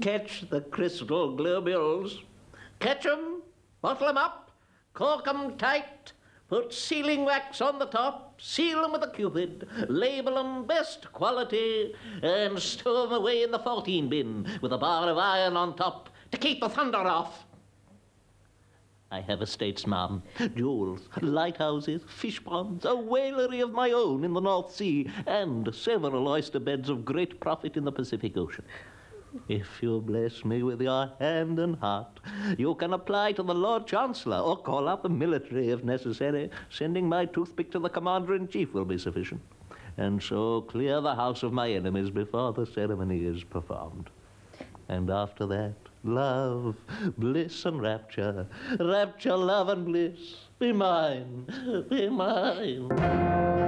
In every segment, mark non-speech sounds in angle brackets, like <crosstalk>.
Catch the crystal globules. Catch 'em, bottle 'em up, cork 'em tight, put sealing wax on the top, seal 'em with a cupid, label 'em best quality, and stow 'em away in the 14 bin with a bar of iron on top to keep the thunder off. I have estates, ma'am, jewels, lighthouses, fish ponds, a whalery of my own in the North Sea, and several oyster beds of great profit in the Pacific Ocean. If you bless me with your hand and heart, you can apply to the Lord Chancellor or call up the military if necessary. Sending my toothpick to the Commander in Chief will be sufficient. And so clear the house of my enemies before the ceremony is performed. And after that, love, bliss, and rapture. Rapture, love, and bliss. Be mine, be mine.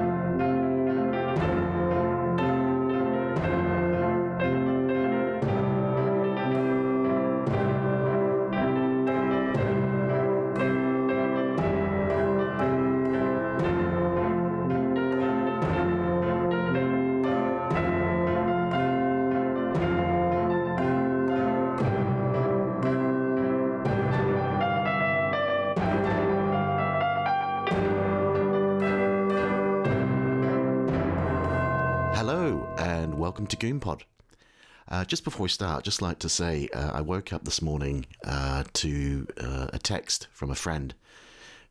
Goonpod. Uh, just before we start, just like to say uh, I woke up this morning uh, to uh, a text from a friend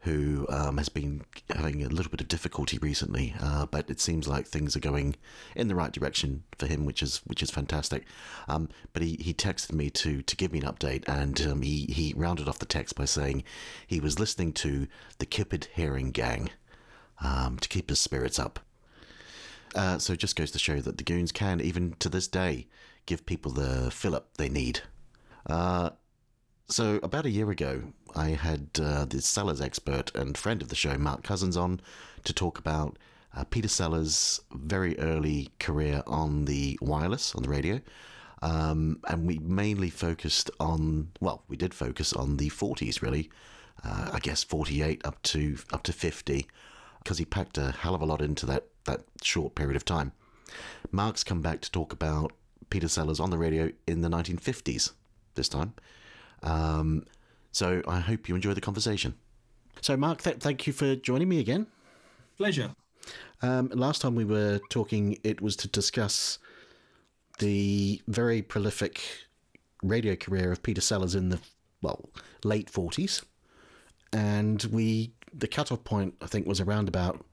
who um, has been having a little bit of difficulty recently, uh, but it seems like things are going in the right direction for him, which is which is fantastic. Um, but he, he texted me to to give me an update, and um, he he rounded off the text by saying he was listening to the Kippered Herring Gang um, to keep his spirits up. Uh, so it just goes to show that the goons can, even to this day, give people the fill up they need. Uh, so about a year ago, I had uh, the Sellers expert and friend of the show, Mark Cousins, on to talk about uh, Peter Sellers' very early career on the wireless, on the radio. Um, and we mainly focused on, well, we did focus on the 40s, really. Uh, I guess 48 up to up to 50, because he packed a hell of a lot into that that short period of time. Mark's come back to talk about Peter Sellers on the radio in the 1950s this time. Um, so I hope you enjoy the conversation. So, Mark, th- thank you for joining me again. Pleasure. Um, last time we were talking, it was to discuss the very prolific radio career of Peter Sellers in the well late 40s, and we the cutoff point I think was around about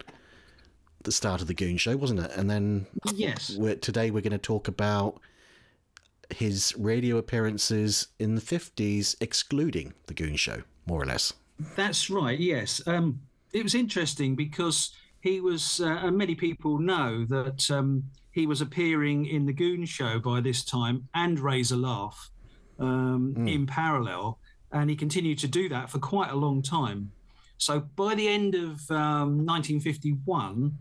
the start of the Goon Show, wasn't it? And then Yes. we're, today we're going to talk about his radio appearances in the 50s, excluding the Goon Show, more or less. That's right. Yes. Um, it was interesting because he was, uh, and many people know that um, he was appearing in the Goon Show by this time and Ray's a Laugh um, in parallel, and he continued to do that for quite a long time. So by the end of um, 1951,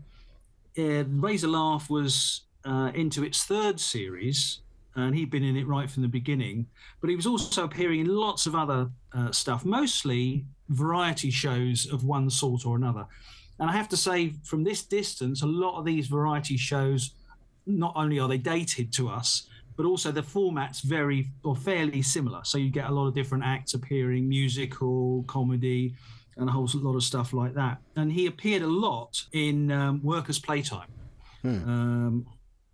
uh, a Laugh was uh, into its third series, and he'd been in it right from the beginning. But he was also appearing in lots of other uh, stuff, mostly variety shows of one sort or another. And I have to say, from this distance, a lot of these variety shows, not only are they dated to us, but also the format's very or fairly similar. So you get a lot of different acts appearing, musical, comedy, and a whole lot of stuff like that. And he appeared a lot in um, Workers' Playtime um,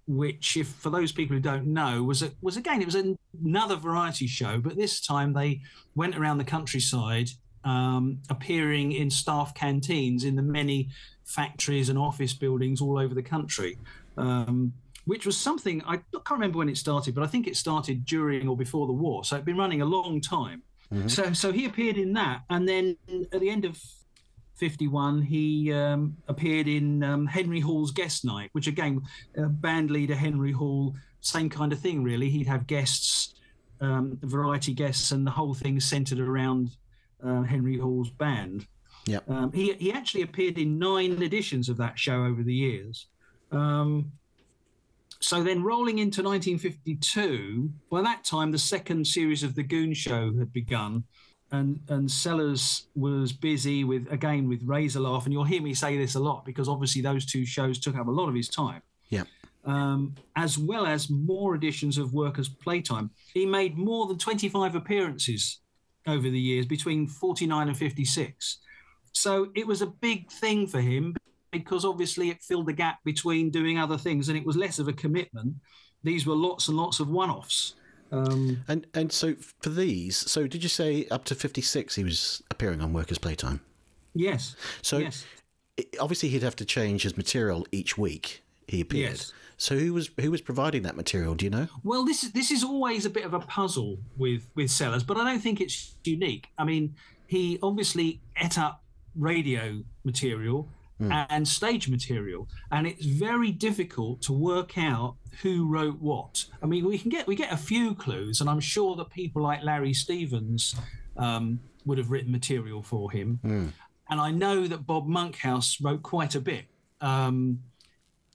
which, if for those people who don't know, was a, was again it was another variety show, but this time they went around the countryside, um, appearing in staff canteens in the many factories and office buildings all over the country. Um, which was something I can't remember when it started, but I think it started during or before the war. So it'd been running a long time. So, so he appeared in that, and then at the end of 51, he um, appeared in um, Henry Hall's Guest Night, which again, uh, band leader Henry Hall, same kind of thing, really. He'd have guests, um, variety guests, and the whole thing centered around uh, Henry Hall's band. Yep. Um, he, he actually appeared in nine editions of that show over the years. Um, so then, rolling into 1952, by that time, the second series of The Goon Show had begun. And, and Sellers was busy with, again, with Ray's a Laugh. And you'll hear me say this a lot because obviously those two shows took up a lot of his time. Yeah. um, as well as more editions of Workers' Playtime. He made more than 25 appearances over the years between 49 and 56. So it was a big thing for him because obviously it filled the gap between doing other things and it was less of a commitment. These were lots and lots of one offs. Um, and and so for these, so did you say up to fifty six he was appearing on Workers' Playtime? Yes. So yes. obviously he'd have to change his material each week he appeared. Yes. So who was who was providing that material? Do you know? Well, this is this is always a bit of a puzzle with with Sellers, but I don't think it's unique. I mean, he obviously ate up radio material and stage material, and it's very difficult to work out who wrote what. I mean, we can get we get a few clues, and I'm sure that people like Larry Stevens um, would have written material for him, and I know that Bob Monkhouse wrote quite a bit. Um,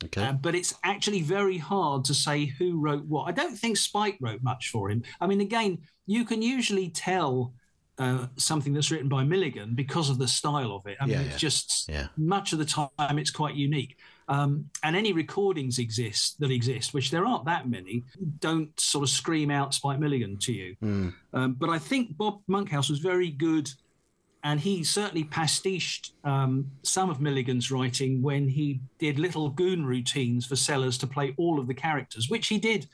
Okay. uh, but it's actually very hard to say who wrote what. I don't think Spike wrote much for him. I mean, again, you can usually tell uh, something that's written by Milligan because of the style of it. I mean, Yeah, it's yeah. just Yeah. much of the time it's quite unique. Um, and any recordings exist that exist, which there aren't that many, don't sort of scream out Spike Milligan to you. Hmm. Um, but I think Bob Monkhouse was very good and he certainly pastiched um, some of Milligan's writing when he did little goon routines for Sellers to play all of the characters, which he did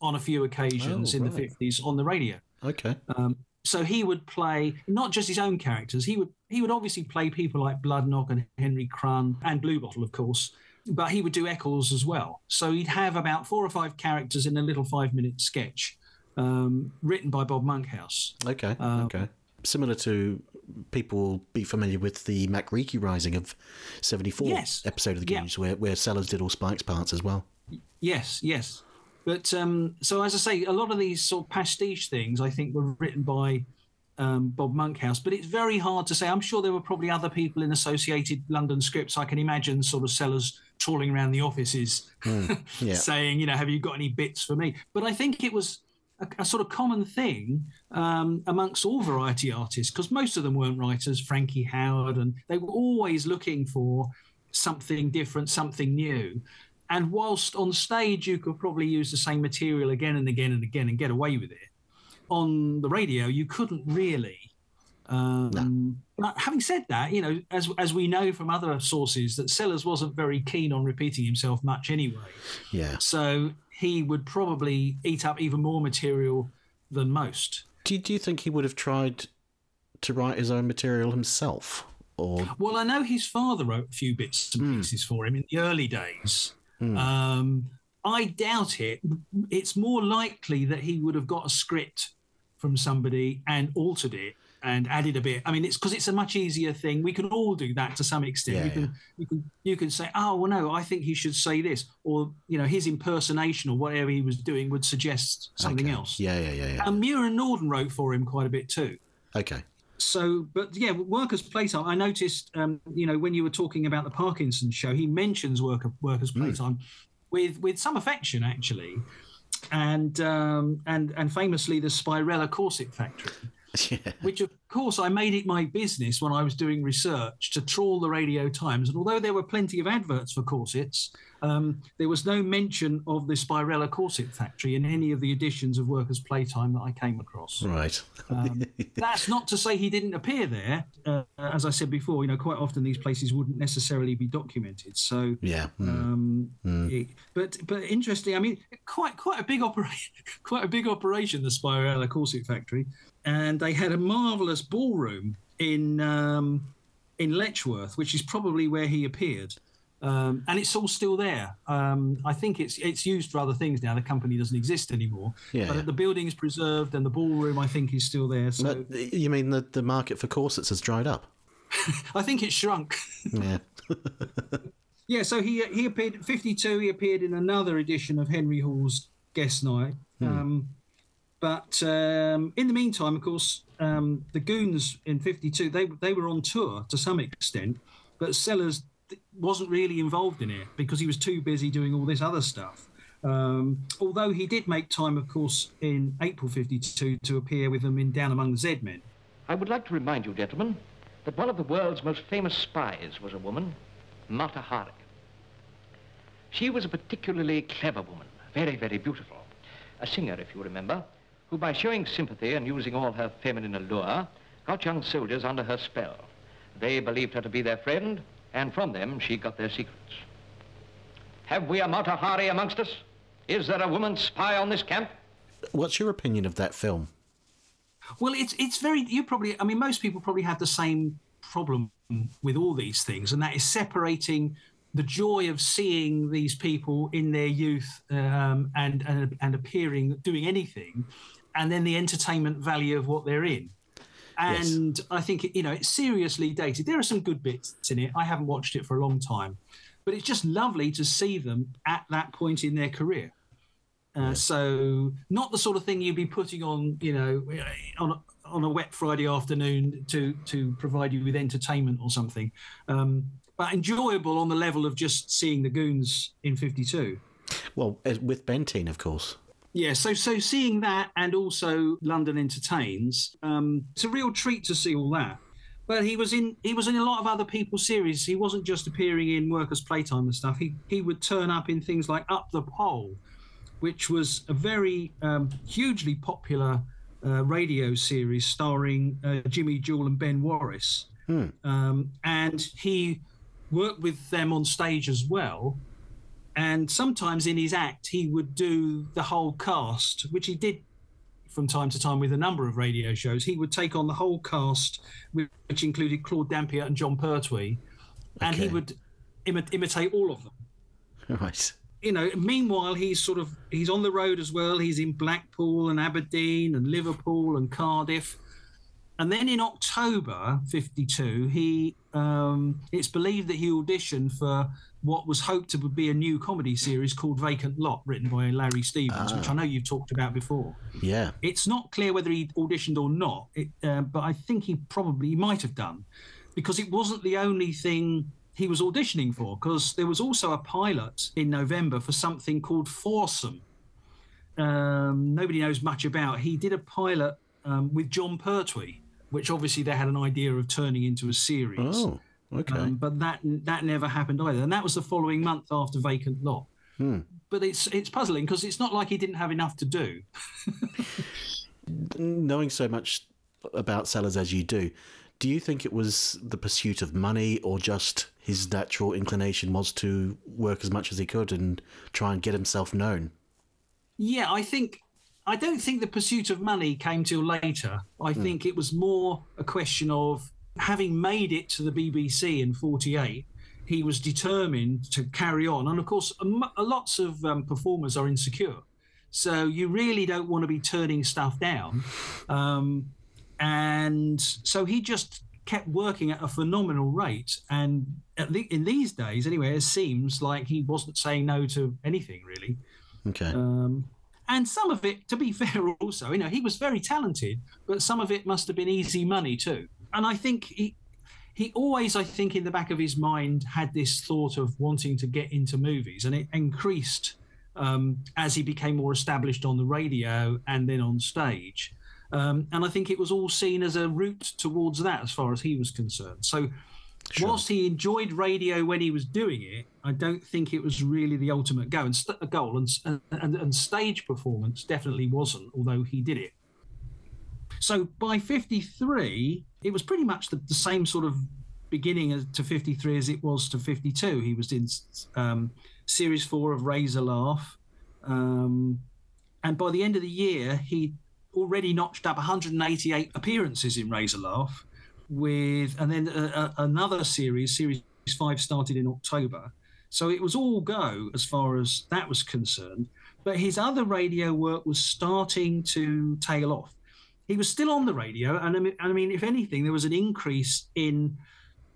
on a few occasions Oh, in right. the 50s on the radio. Okay. Um, so he would play not just his own characters. He would he would obviously play people like Bloodnok and Henry Crun and Bluebottle, of course. But he would do Eccles as well. So he'd have about four or five characters in a little five minute sketch um, written by Bob Monkhouse. Okay. Um, okay. Similar to people will be familiar with the MacReekie Rising of seventy four Yes. episode of the Yeah. Where where Sellers did all Spike's parts as well. Yes, yes. But um, so, as I say, a lot of these sort of pastiche things, I think, were written by um, Bob Monkhouse. But it's very hard to say. I'm sure there were probably other people in associated London scripts. I can imagine sort of sellers trawling around the offices, <laughs> yeah. saying, you know, have you got any bits for me? But I think it was a, a sort of common thing um, amongst all variety artists because most of them weren't writers. Frankie Howerd, and they were always looking for something different, something new. And whilst on stage you could probably use the same material again and again and again and get away with it, on the radio you couldn't really. Um, But having said that, you know, as as we know from other sources, that Sellers wasn't very keen on repeating himself much anyway. Yeah. So he would probably eat up even more material than most. Do you, do you think he would have tried to write his own material himself, or Well, I know his father wrote a few bits and pieces for him in the early days. Um, I doubt it. It's more likely that he would have got a script from somebody and altered it and added a bit. I mean, it's because it's a much easier thing. We can all do that to some extent. Yeah, you can yeah. you can you can say, oh well, no, I think he should say this, or you know, his impersonation or whatever he was doing would suggest something Okay. else. Yeah, yeah, yeah, yeah. And Muir and Norden wrote for him quite a bit too okay. So but yeah workers playtime i noticed um, you know when you were talking about the parkinson show he mentions worker, workers playtime with with some affection actually and um, and and famously the spirella corset factory <laughs> Yeah. which of course I made it my business when I was doing research to trawl the Radio Times. And although there were plenty of adverts for corsets, um, there was no mention of the Spirella corset factory in any of the editions of Workers' Playtime that I came across. Right. Um, <laughs> that's not to say he didn't appear there. Uh, as I said before, you know, quite often these places wouldn't necessarily be documented. So, Yeah. mm. um, it- but but interesting. I mean, quite quite a big operation, <laughs> quite a big operation. The Spirella corset factory, and they had a marvelous ballroom in um, in Letchworth, which is probably where he appeared. Um, and it's all still there. Um, I think it's it's used for other things now. The company doesn't exist anymore. Yeah, but yeah. the building is preserved, and the ballroom I think is still there. So you mean the, the market for corsets has dried up? <laughs> I think it's shrunk. Yeah. <laughs> <laughs> Yeah, so he he appeared 52. He appeared in another edition of Henry Hall's Guest Night. Um, but um, in the meantime, of course, um, the Goons in 52 they they were on tour to some extent, but Sellers wasn't really involved in it because he was too busy doing all this other stuff. Um, although he did make time, of course, in April 52 to appear with them in Down Among the Zed Men. I would like to remind you, gentlemen, that one of the world's most famous spies was a woman, Mata Hari. She was a particularly clever woman, very, very beautiful. A singer, if you remember, who by showing sympathy and using all her feminine allure, got young soldiers under her spell. They believed her to be their friend, and from them she got their secrets. Have we a Mata Hari amongst us? Is there a woman spy on this camp? What's your opinion of that film? Well, it's it's very. You probably. I mean, most people probably have the same problem with all these things, and that is separating the joy of seeing these people in their youth um, and, and and appearing doing anything, and then the entertainment value of what they're in. And yes. I think you know it's seriously dated. There are some good bits in it. I haven't watched it for a long time, but it's just lovely to see them at that point in their career. Uh, So not the sort of thing you'd be putting on, you know, on a, on a wet Friday afternoon to to provide you with entertainment or something, um, but enjoyable on the level of just seeing the goons in '52. Well, with Bentine, of course. Yeah, so so seeing that and also London Entertains, um, it's a real treat to see all that. But he was in he was in a lot of other people's series. He wasn't just appearing in Workers' Playtime and stuff. He he would turn up in things like Up the Pole, which was a very um, hugely popular uh, radio series starring uh, Jimmy Jewel and Ben Warriss. Hmm. Um, and he worked with them on stage as well. And sometimes in his act, he would do the whole cast, which he did from time to time with a number of radio shows. He would take on the whole cast, which included Claude Dampier and Jon Pertwee, and okay. he would imi- imitate all of them. <laughs> Right you know, meanwhile he's sort of he's on the road as well. He's in Blackpool and Aberdeen and Liverpool and Cardiff. And then in October 52, he um, it's believed that he auditioned for what was hoped to be a new comedy series called Vacant Lot, written by Larry Stevens, which I know you've talked about before. Yeah. It's not clear whether he auditioned or not, it, uh, but I think he probably he might have done because it wasn't the only thing he was auditioning for because there was also a pilot in November for something called Foursome. Um, nobody knows much about. He did a pilot um, with Jon Pertwee, which obviously they had an idea of turning into a series. Oh, okay. Um, but that that never happened either, and that was the following month after Vacant Lot. Hmm. But it's it's puzzling because it's not like he didn't have enough to do. <laughs> Knowing so much about Sellers as you do, do you think it was the pursuit of money or just his natural inclination was to work as much as he could and try and get himself known? Yeah, I think I don't think the pursuit of money came till later. I mm. think it was more a question of having made it to the BBC in 48 he was determined to carry on and of course lots of um, performers are insecure so you really don't want to be turning stuff down <laughs> um, and so he just kept working at a phenomenal rate. And the, in these days, anyway, it seems like he wasn't saying no to anything really. Okay. Um, and some of it, to be <laughs> fair, also, you know, he was very talented, but some of it must have been easy money too. And I think he, he always, I think, in the back of his mind, had this thought of wanting to get into movies, and it increased um, as he became more established on the radio and then on stage. Um, and I think it was all seen as a route towards that as far as he was concerned. So, sure. whilst he enjoyed radio when he was doing it, I don't think it was really the ultimate goal. And, st- goal and, and, and stage performance definitely wasn't, although he did it. So by 53, it was pretty much the, the same sort of beginning as, to 53 as it was to 52. He was in um, series four of Ray's a Laugh. Um, and by the end of the year, he already notched up 188 appearances in Ray's a Laugh, with and then a, a, another series, series five, started in October. So it was all go as far as that was concerned. But his other radio work was starting to tail off. He was still on the radio, and I mean, I mean if anything, there was an increase in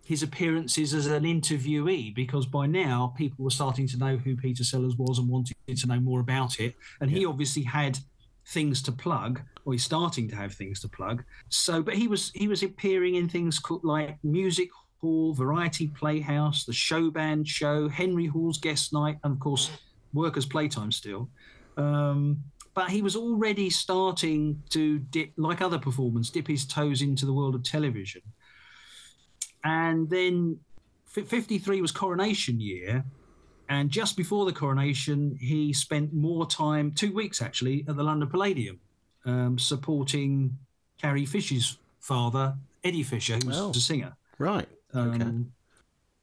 his appearances as an interviewee because by now people were starting to know who Peter Sellers was and wanted to know more about it. And he obviously had things to plug, or he's starting to have things to plug. So, but he was he was appearing in things called like Music Hall, Variety Playhouse, the Show Band Show, Henry Hall's Guest Night, and of course, Workers' Playtime still. Um, but he was already starting to dip, like other performers, dip his toes into the world of television. And then 53 was coronation year, and just before the coronation, he spent more time, two weeks actually, at the London Palladium, um, supporting Carrie Fisher's father, Eddie Fisher, who was Oh. a singer. Right. Okay. Um,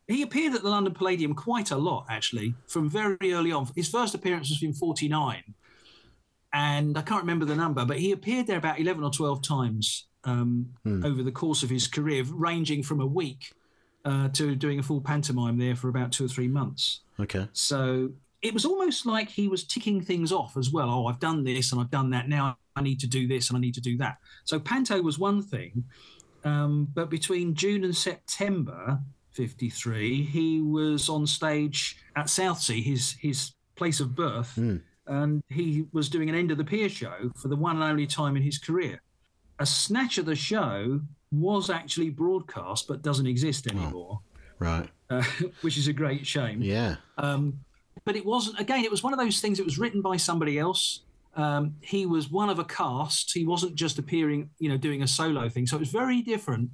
He appeared at the London Palladium quite a lot, actually, from very early on. His first appearance was in 49, and I can't remember the number, but he appeared there about 11 or 12 times um, over the course of his career, ranging from a week uh, to doing a full pantomime there for about two or three months. Okay. So it was almost like he was ticking things off as well. Oh, I've done this and I've done that. Now I need to do this and I need to do that. So Panto was one thing. Um, but between June and September 53, he was on stage at Southsea, his, his place of birth. And he was doing an end of the pier show for the one and only time in his career. A snatch of the show was actually broadcast, but doesn't exist anymore, Right. uh, <laughs> which is a great shame Yeah. um, but it wasn't again it was one of those things it was written by somebody else um, he was one of a cast. He wasn't just appearing you know doing a solo thing. So it was very different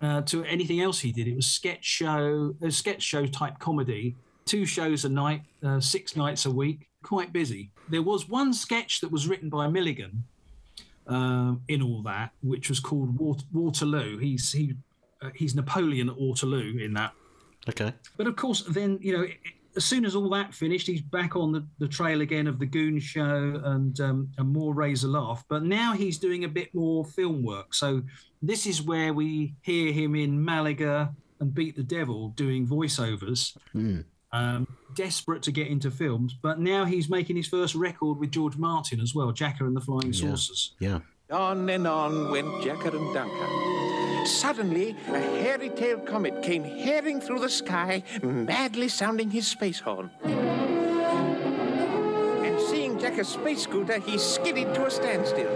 uh, to anything else he did. It was sketch show a sketch show type comedy. Two shows a night uh, six nights a week. Quite busy. There was one sketch that was written by milligan um, in all that which was called Wat- waterloo. He's he uh, he's napoleon at waterloo in that. Okay. but of course, then you know, as soon as all that finished, he's back on the, the trail again of the Goon Show and um, and more Ray's a Laugh. But now he's doing a bit more film work. So this is where we hear him in Malaga and Beat the Devil doing voiceovers. Um, desperate to get into films, but now he's making his first record with George Martin as well, Jakka and the Flying Saucers. Yeah. On and on went Jakka and Duncan. Suddenly, a hairy-tailed comet came herring through the sky, madly sounding his space horn. And seeing Jakka's space scooter, he skidded to a standstill.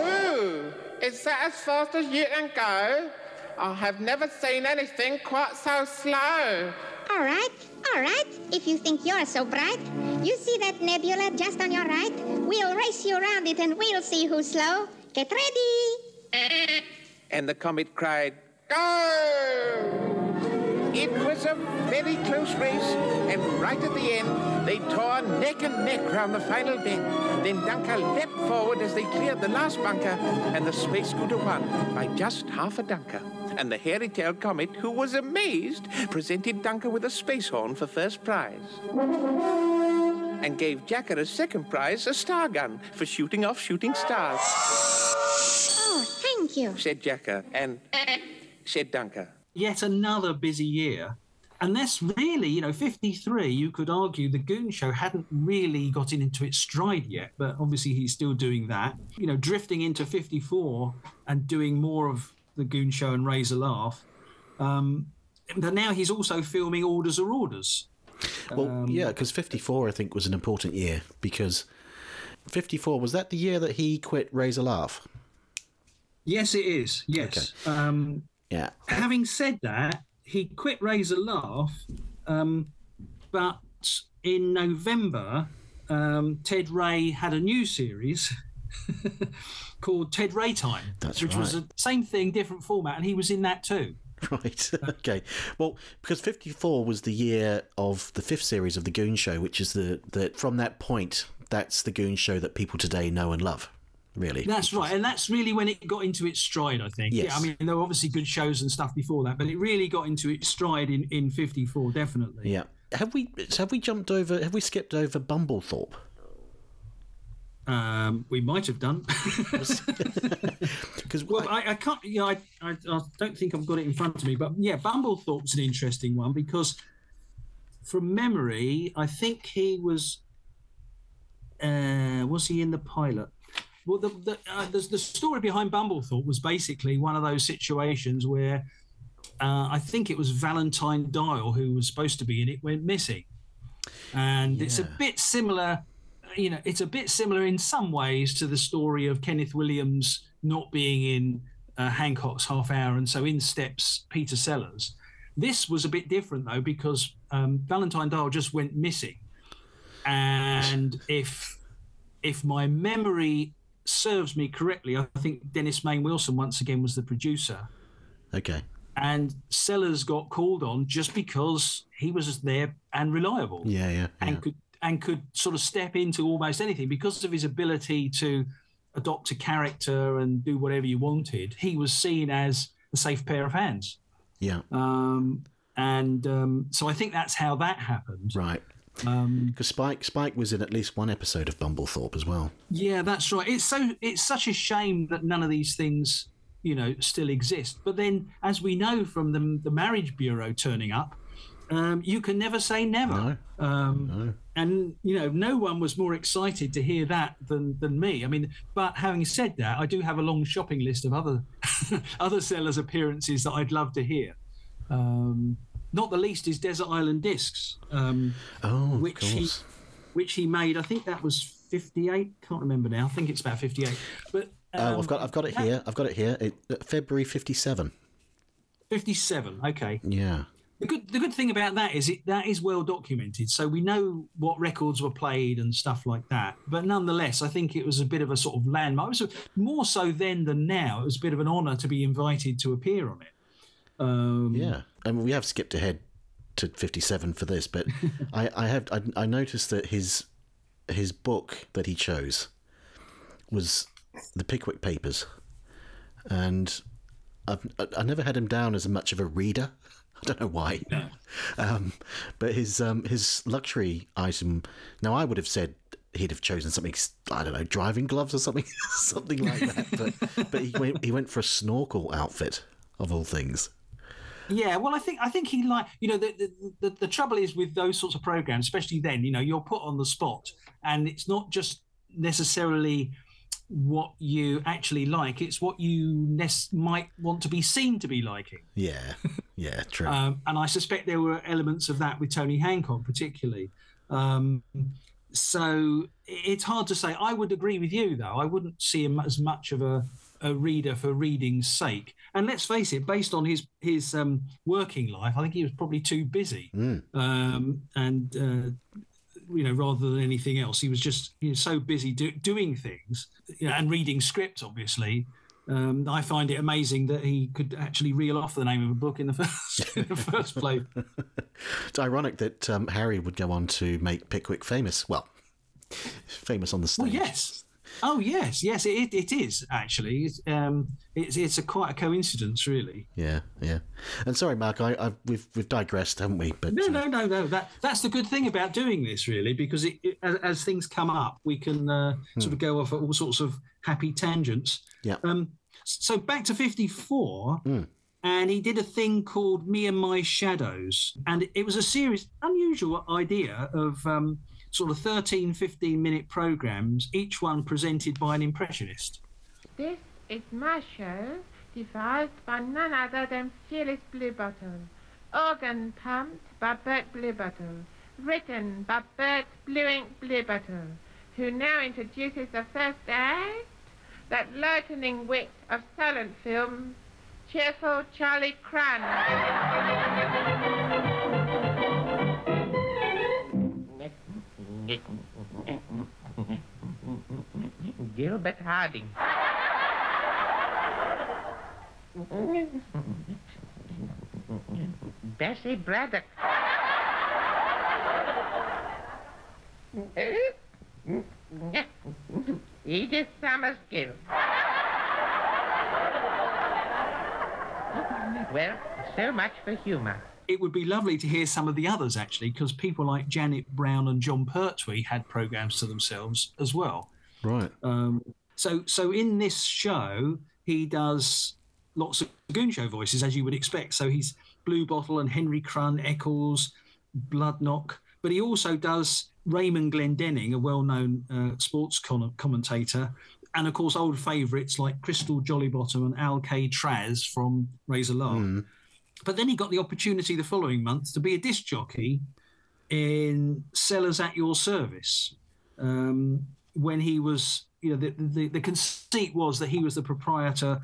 Ooh, is that as fast as you can go? I have never seen anything quite so slow. All right, all right. If you think you're so bright, you see that nebula just on your right? We'll race you around it and we'll see who's slow. Get ready. And the comet cried, Go! It was a very close race, and right at the end, they tore neck and neck round the final bend. Then Dunker leapt forward as they cleared the last bunker, and the space scooter won by just half a dunker. And the hairy-tailed comet, who was amazed, presented Dunker with a space horn for first prize. And gave Jakka as second prize a star gun for shooting off shooting stars, thank you. said Jakka, and said Dunker. yet another busy year. And that's really, you know, 53, you could argue the Goon Show hadn't really gotten into its stride yet, but obviously he's still doing that. You know, drifting into 54 and doing more of the Goon Show and Ray's a Laugh. Um, but now he's also filming Orders Are Orders. Well, yeah, because 54, I think, was an important year because 54, was that the year that he quit Ray's a Laugh? Yes, it is. Yes. Um, Yeah. having said that, he quit Ray's a Laugh, um, but in November, um, Ted Ray had a new series <laughs> called Ted Ray Time, That's which was the same thing, different format, and he was in that too. Right. <laughs> okay. Well, because 54 was the year of the fifth series of the Goon Show, which is the that from that point, that's the Goon Show that people today know and love. Really. That's right, and that's really when it got into its stride. I think. Yes. Yeah, I mean, there were obviously good shows and stuff before that, but it really got into its stride in in '54, definitely. Yeah. Have we have we jumped over? Have we skipped over Bumblethorpe? Um, we might have done. <laughs> Because Well, I, I can't. Yeah, I, I, I don't think I've got it in front of me, but yeah, Bumblethorpe's an interesting one because, from memory, I think he was. Uh, was he in the pilot? Well, the the, uh, the the story behind Bumblethorpe was basically one of those situations where uh, I think it was Valentine Dyall who was supposed to be in it went missing, and it's a bit similar. You know, it's a bit similar in some ways to the story of Kenneth Williams not being in uh, Hancock's Half Hour, and so in steps Peter Sellers. This was a bit different though because um, Valentine Dyall just went missing, and if if my memory serves me correctly, I think Dennis Main Wilson once again was the producer. okay. and Sellers got called on just because he was there and reliable Yeah, yeah, yeah. and could and could sort of step into almost anything because of his ability to adopt a character and do whatever you wanted. He was seen as a safe pair of hands, yeah. um, and um, so I think that's how that happened. Right. Um, Because Spike Spike was in at least one episode of Bumblethorpe as well. yeah, that's right. It's so it's such a shame that none of these things, you know, still exist. But then, as we know from the the marriage bureau turning up, um, you can never say never. No. Um, And you know, no one was more excited to hear that than than me. I mean, but having said that, I do have a long shopping list of other <laughs> other sellers' appearances that I'd love to hear. Um, not the least is Desert Island Discs, um, Oh, Which he- which he made. I think that was fifty-eight. Can't remember now. I think it's about fifty-eight. But Oh, um, I've got I've got it here. I've got it here. It, uh, February '57. fifty-seven. Okay. Yeah. The good, the good thing about that is it that is well documented, so we know what records were played and stuff like that. But nonetheless, I think it was a bit of a sort of landmark. It was a- more so then than now. It was a bit of an honour to be invited to appear on it. Um, Yeah, I mean, we have skipped ahead to fifty-seven for this, but <laughs> I, I have I, I noticed that his his book that he chose was the Pickwick Papers, and I've I- never had him down as much of a reader. <laughs> I don't know why, um, but his um, his luxury item. Now I would have said he'd have chosen something I don't know, driving gloves or something, <laughs> something like that. But but he went he went for a snorkel outfit of all things. Yeah, well, I think I think he like you know the, the the the trouble is with those sorts of programs, especially then, you know, you're put on the spot, and it's not just necessarily what you actually like; it's what you nes- might want to be seen to be liking. Yeah, <laughs> yeah, true. Um, and I suspect there were elements of that with Tony Hancock, particularly. Um, so it's hard to say. I would agree with you, though. I wouldn't see him as much of a, a reader for reading's sake. And let's face it, based on his his um, working life, I think he was probably too busy. Um, and uh, you know, rather than anything else, he was just you know, so busy do, doing things you know, and reading scripts, obviously. Um, I find it amazing that he could actually reel off the name of a book in the <laughs> first, in the first place. <laughs> It's ironic that um, Harry would go on to make Pickwick famous. Well, famous on the stage. Well, yes. Oh, yes, yes, it, it is actually. It's, um, it's it's a quite a coincidence, really. Yeah, yeah. And sorry, Mark, I, I we've we've digressed, haven't we? But No, uh, no, no, no. That that's the good thing about doing this, really, because it, it, as, as things come up, we can uh, sort of go off at all sorts of happy tangents. Yeah. Um, so back to fifty four. And he did a thing called Me and My Shadows. And it was a serious, unusual idea of um, sort of 13, 15 minute programs, each one presented by an impressionist. This is my show, devised by none other than Phyllis Bluebottle. Organ pumped by Bert Bluebottle. Written by Bert Blue Ink Bluebottle, who now introduces the first act, that lightning wit of silent films, cheerful Charlie Cran. Gilbert Harding. Bessie Braddock. Edith Summers Gill. Well, so much for humor. It would be lovely to hear some of the others, actually, because people like Janet Brown and Jon Pertwee had programs to themselves as well. right. Um, so, so in this show, he does lots of Goon Show voices, as you would expect. So he's Blue Bottle and Henry Crun, Eccles, Bloodnok, but he also does Raymond Glendenning, a well-known uh, sports con- commentator, and of course old favourites like Crystal Jollybottom and Al K. Traz from Razor Lark. But then he got the opportunity the following month to be a disc jockey in Sellers at Your Service. Um, when he was, you know, the, the, the conceit was that he was the proprietor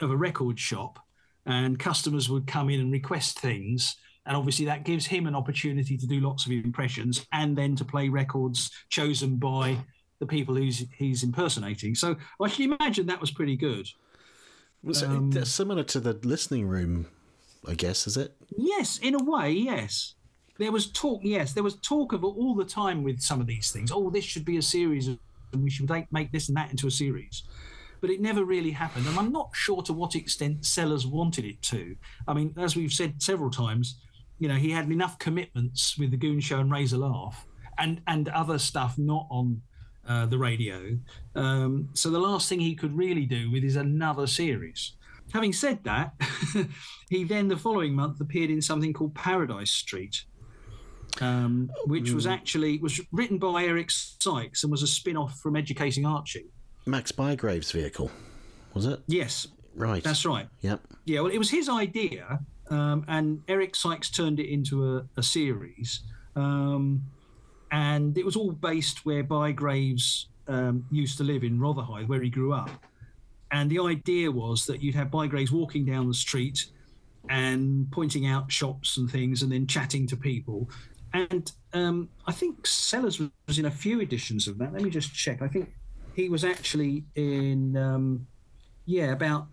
of a record shop and customers would come in and request things. And obviously, that gives him an opportunity to do lots of impressions and then to play records chosen by the people who's he's impersonating. So I can imagine that was pretty good. Was Um, similar to the listening room I guess, is it? Yes, in a way, yes. There was talk, yes, there was talk of all the time with some of these things. Oh, this should be a series, and we should make, this and that into a series. But it never really happened. And I'm not sure to what extent Sellers wanted it to. I mean, as we've said several times, you know, he had enough commitments with the Goon Show and Ray's a Laugh and, and other stuff not on uh, the radio. Um, so the last thing he could really do with is another series. Having said that, <laughs> he then the following month appeared in something called Paradise Street, um, which was actually was written by Eric Sykes and was a spin-off from Educating Archie. Max Bygraves' vehicle, was it? Yes, Right. that's right. Yep. Yeah, well, it was his idea, um, and Eric Sykes turned it into a, a series. Um, and it was all based where Bygraves um, used to live in Rotherhithe, where he grew up. And the idea was that you'd have Bygraves walking down the street and pointing out shops and things and then chatting to people. And um, I think Sellers was in a few editions of that. Let me just check. I think he was actually in, um, yeah, about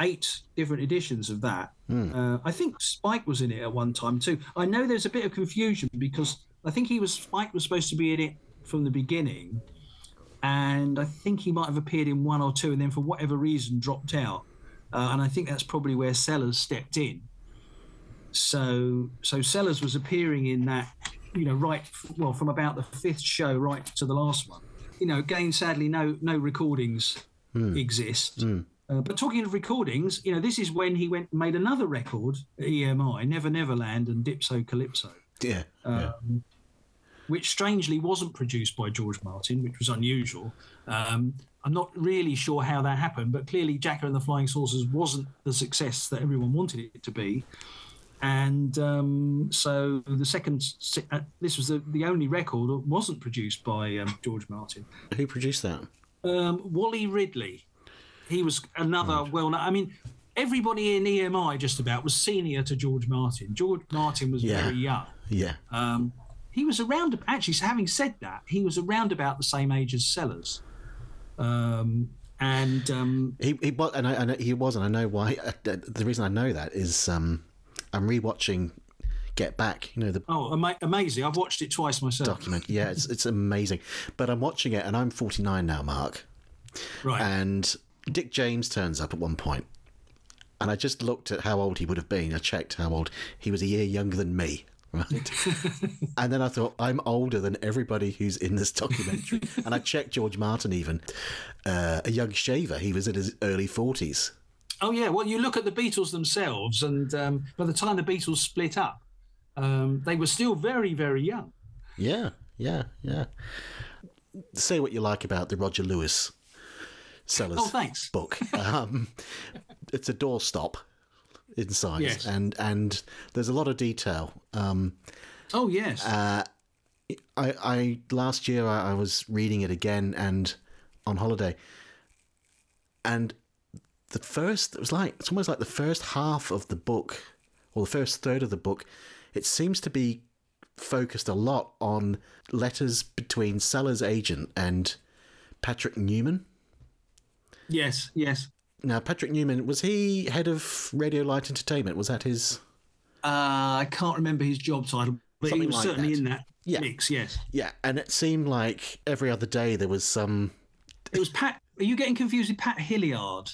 eight different editions of that. Uh, I think Spike was in it at one time too. I know there's a bit of confusion because I think he was Spike was supposed to be in it from the beginning, and I think he might have appeared in one or two, and then for whatever reason dropped out. Uh, and I think that's probably where Sellers stepped in. So, so Sellers was appearing in that, you know, right well from about the fifth show right to the last one. You know, again, sadly, no no recordings exist. Uh, but talking of recordings, you know, this is when he went made another record, EMI, Never Neverland and Dipso Calypso, Yeah. yeah. Which strangely wasn't produced by George Martin, which was unusual. Um, I'm not really sure how that happened, but clearly Jakka and the Flying Saucers wasn't the success that everyone wanted it to be. And um, so the second, uh, this was the, the only record that wasn't produced by um, George Martin. Who produced that? Um, Wally Ridley. He was another well known. I mean, everybody in EMI just about was senior to George Martin. George Martin was Yeah. very young. Yeah. Um, he was around, actually, so having said that, he was around about the same age as Sellers. Um, and um, He he was, and I, I know he was, and I know why. Uh, the reason I know that is um, I'm rewatching Get Back. You know the oh, ama- amazing! I've watched it twice myself. document. Yeah, it's it's amazing. But I'm watching it, and I'm 49 now, Mark. Right. And Dick James turns up at one point, and I just looked at how old he would have been. I checked how old he was. A year younger than me. Right. <laughs> and then I thought, I'm older than everybody who's in this documentary. <laughs> and I checked George Martin, even uh, a young shaver. He was in his early 40s. Oh yeah, well you look at the Beatles themselves, and um, by the time the Beatles split up, um, they were still very, very young. Yeah, yeah, yeah. Say what you like about the Roger Lewis Sellers Oh, thanks. book. <laughs> Um, it's a doorstop in size, Yes. and and there's a lot of detail. Um, Oh yes, I, I last year I, I was reading it again and on holiday, and the first it was like it's almost like the first half of the book or the first third of the book. It seems to be focused a lot on letters between Sellers' agent and Patrick Newman. yes, yes. Now, Patrick Newman was he head of Radio Light Entertainment? Was that his? Uh, I can't remember his job title, but Something he was like certainly that. in that Yeah. mix. Yes, Yeah, and it seemed like every other day there was some it was Pat. Are you getting confused with Pat Hillyard?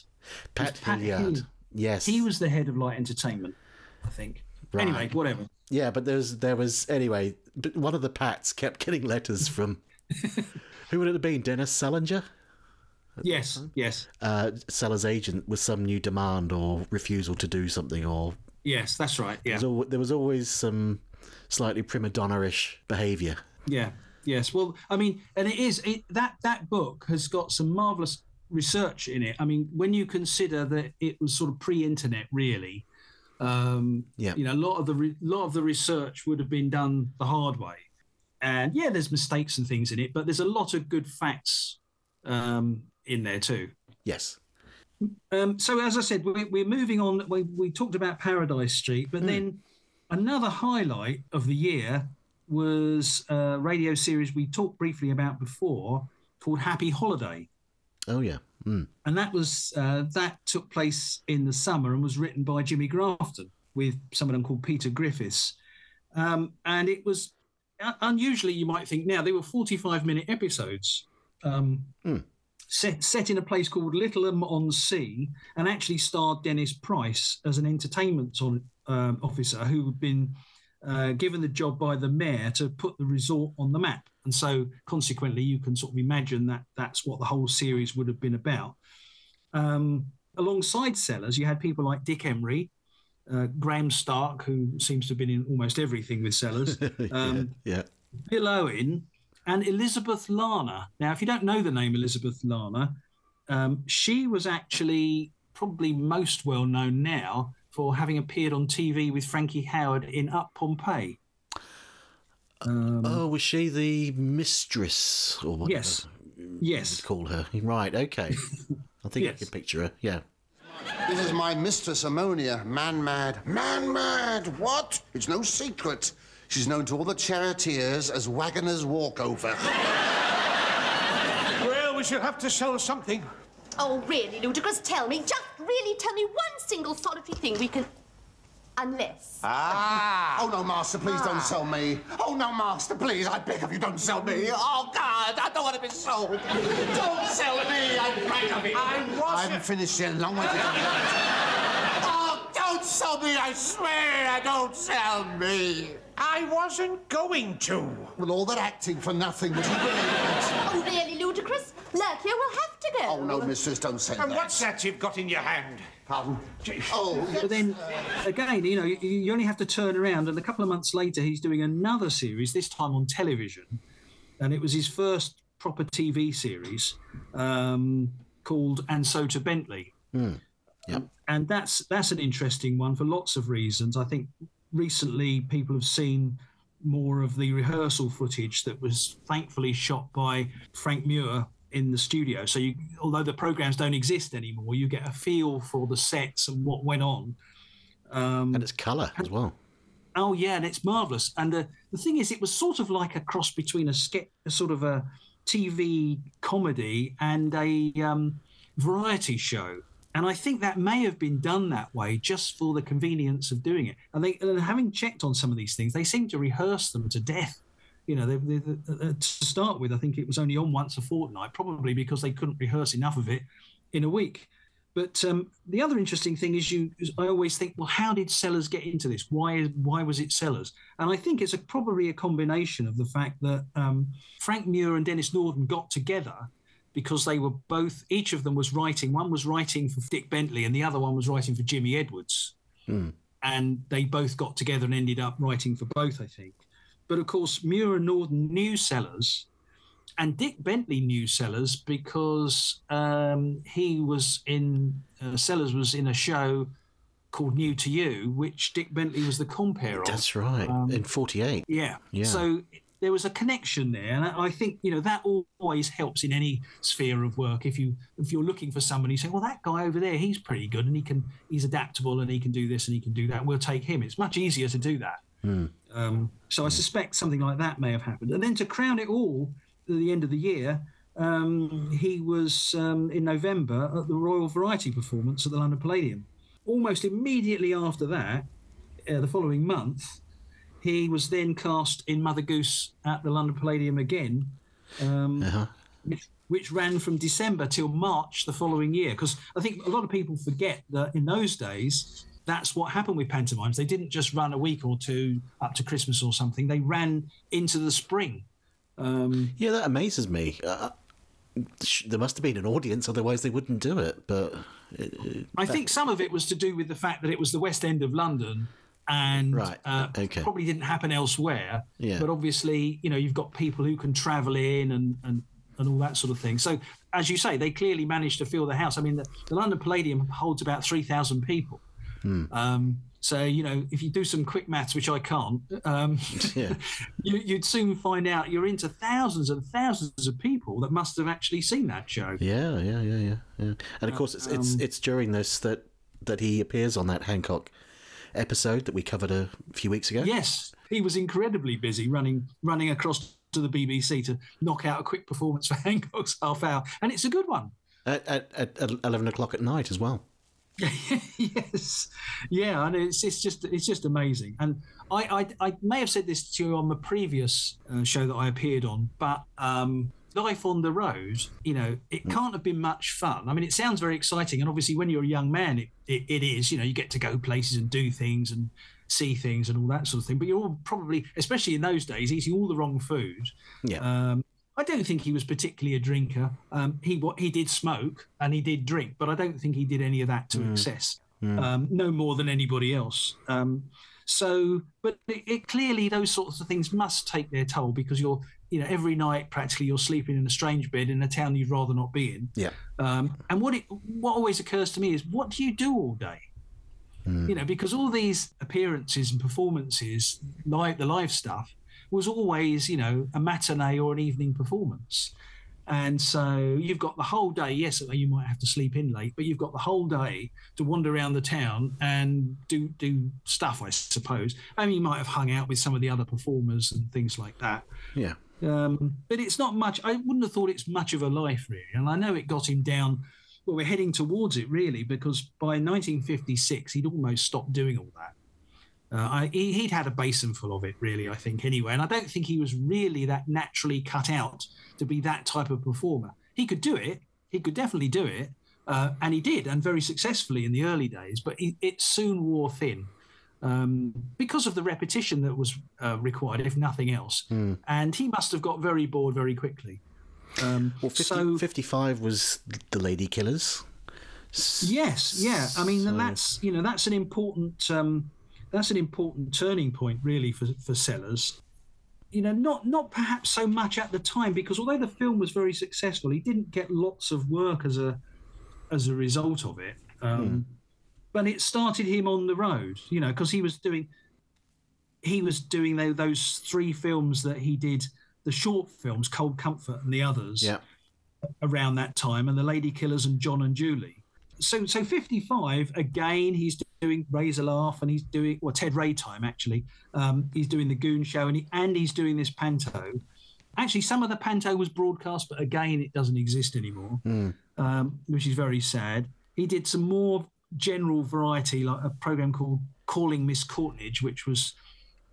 Pat, Pat Hillyard. Hill. Yes, He was the head of Light Entertainment, I think. Anyway, whatever. Yeah, but there was there was anyway. But one of the Pats kept getting letters from <laughs> who would it have been? Dennis Salinger, Yes, yes, uh, Sellers' agent, with some new demand or refusal to do something, or yes. That's right. Yeah, there was al- there was always some slightly prima donna-ish behaviour. yeah, yes. Well, I mean, and it is it, that that book has got some marvelous research in it. I mean, when you consider that it was sort of pre-internet, really. Um, Yeah. you know, a lot of the re- lot of the research would have been done the hard way, and yeah, there's mistakes and things in it, but there's a lot of good facts um, in there too. Yes, Um, so as I said, we, we're moving on. We, we talked about Paradise Street, but then another highlight of the year was a radio series we talked briefly about before called Happy Holiday, oh yeah, mm. and that was uh, that took place in the summer and was written by Jimmy Grafton. with someone called Peter Griffiths, um, and it was uh, unusually you might think now they were 45 minute episodes. Um, Set, set in a place called Littleham on Sea, and actually starred Dennis Price as an entertainment on, um, officer who had been uh, given the job by the mayor to put the resort on the map. And so, consequently, you can sort of imagine that that's what the whole series would have been about. Um, alongside Sellers, you had people like Dick Emery, uh, Graham Stark, who seems to have been in almost everything with Sellers, <laughs> um, yeah. Bill Owen, and Elizabeth Larner. Now, if you don't know the name Elizabeth Larner, um, she was actually probably most well known now for having appeared on TV with Frankie Howerd in Up Pompeii. oh, was she the mistress or whatever Yes. Yes. call her? Right. Okay. I think I can picture her. Yeah. This is my mistress Ammonia, man mad. Man mad? What? It's no secret. She's known to all the charioteers as Wagoner's Walkover. <laughs> Well, we shall have to sell something. Oh, really, Ludicrus? Tell me, just really tell me one single solitary thing we can. Unless. Ah! Oh, no, Master, please don't sell me. Oh, no, Master, please, I beg of you, don't sell me. Oh, God, I don't want to be sold. Don't sell me, I beg of you. I I wasn't. haven't finished yet. Long way to go. <laughs> don't sell me, I swear, I don't sell me. I wasn't going to. Well, all that acting for nothing was brilliant. <laughs> Oh, really, Ludicrus? Look, here we'll have to go. Oh, no, mistress, don't say And that. what's that you've got in your hand? Pardon? Jeez. Oh, But then again, you know, you, you only have to turn around, and a couple of months later, he's doing another series, this time on television. And it was his first proper TV series um, called And So to Bentley. Yep. and that's that's an interesting one for lots of reasons. I think recently people have seen more of the rehearsal footage that was thankfully shot by Frank Muir in the studio. So you, although the programs don't exist anymore, you get a feel for the sets and what went on. And it's colour as well. Oh yeah, and it's marvelous. And the the thing is, it was sort of like a cross between a a sort of a TV comedy and a um, variety show. And I think that may have been done that way just for the convenience of doing it. And they, and having checked on some of these things, they seem to rehearse them to death. You know, they, they, they, uh, to start with, I think it was only on once a fortnight, probably because they couldn't rehearse enough of it in a week. But um, the other interesting thing is, you. Is I always think, well, how did Sellers get into this? Why? Why was it Sellers? And I think it's a, probably a combination of the fact that um, Frank Muir and Denis Norden got together because they were both. Each of them was writing. One was writing for Dick Bentley, and the other one was writing for Jimmy Edwards. And they both got together and ended up writing for both, I think. But of course, Muir and Norden knew Sellers, and Dick Bentley knew Sellers because um, he was in uh, Sellers was in a show called New to You, which Dick Bentley was the compere of. That's right. In 48. Yeah. Yeah. So there was a connection there, and I I think you know that always helps in any sphere of work. If you if you're looking for somebody, you say, well, that guy over there, he's pretty good, and he can he's adaptable, and he can do this, and he can do that. We'll take him. It's much easier to do that. Um, so I suspect something like that may have happened. And then to crown it all, at the end of the year, um, he was um, in November at the Royal Variety performance at the London Palladium. Almost immediately after that, uh, the following month, he was then cast in Mother Goose at the London Palladium again, um, Uh-huh. which, which ran from December till March the following year. Because I think a lot of people forget that in those days, that's what happened with pantomimes. They didn't just run a week or two up to Christmas or something, they ran into the spring. Um, Yeah, that amazes me. Uh, there must have been an audience, otherwise they wouldn't do it. But I think some of it was to do with the fact that it was the West End of London and Right, uh, okay. probably didn't happen elsewhere. Yeah. But obviously, you know, you've got people who can travel in and, and, and all that sort of thing. So, as you say, they clearly managed to fill the house. I mean, the, the London Palladium holds about 3,000 people. Hmm. Um, so, you know, if you do some quick maths, which I can't, um, <laughs> Yeah. <laughs> you, you'd soon find out you're into thousands and thousands of people that must have actually seen that show. yeah, yeah, yeah, yeah, yeah. And of course, it's Um, it's it's during this that that he appears on that Hancock episode that we covered a few weeks ago. Yes, he was incredibly busy running running across to the BBC to knock out a quick performance for <laughs> Hancock's half hour, and it's a good one. At, at, at eleven o'clock at night as well. <laughs> yes, yeah, and it's it's just it's just amazing. And I I, I may have said this to you on the previous uh, show that I appeared on, but um, life on the road, you know, it can't have been much fun. I mean, it sounds very exciting, and obviously, when you're a young man, it, it, it is. You know, you get to go places and do things and see things and all that sort of thing. But you're all probably, especially in those days, eating all the wrong food. Yeah. Um, I don't think he was particularly a drinker. Um, he what he did smoke and he did drink, but I don't think he did any of that to Mm. excess. Mm. Um, no more than anybody else. Um, so, but it, it clearly those sorts of things must take their toll because you're, you know, every night practically you're sleeping in a strange bed in a town you'd rather not be in. Yeah. Um, and what it what always occurs to me is, what do you do all day? Mm. You know, because all these appearances and performances, like the live stuff, was always, you know, a matinee or an evening performance. And so you've got the whole day. Yes, you might have to sleep in late, but you've got the whole day to wander around the town and do do stuff. I suppose. I mean, you might have hung out with some of the other performers and things like that. Yeah. Um, but it's not much. I wouldn't have thought it's much of a life, really. And I know it got him down. Well, we're heading towards it, really, because by 1956, he'd almost stopped doing all that. Uh, I, he, he'd had a basin full of it, really, I think, anyway. And I don't think he was really that naturally cut out to be that type of performer. He could do it, he could definitely do it. Uh, and he did, and very successfully in the early days, but he, it soon wore thin um, because of the repetition that was uh, required, if nothing else. Mm. And he must have got very bored very quickly. Um, Well, 50, so 55 was the Lady Killers. Yes, yeah. I mean, So- that's you know that's an important um, that's an important turning point really for for Sellers. You know, not not perhaps so much at the time because although the film was very successful, he didn't get lots of work as a as a result of it. Um, But it started him on the road, you know, because he was doing he was doing tho- those three films that he did, the short films, Cold Comfort and the others Yeah. around that time, and the Lady Killers and John and Julie. So, so 55 again. He's doing Ray's a Laugh, and he's doing well Ted Ray time actually. Um, he's doing the Goon Show, and he, and he's doing this Panto. Actually, some of the Panto was broadcast, but again, it doesn't exist anymore, Mm. um, which is very sad. He did some more general variety, like a program called Calling Miss Courtneidge, which was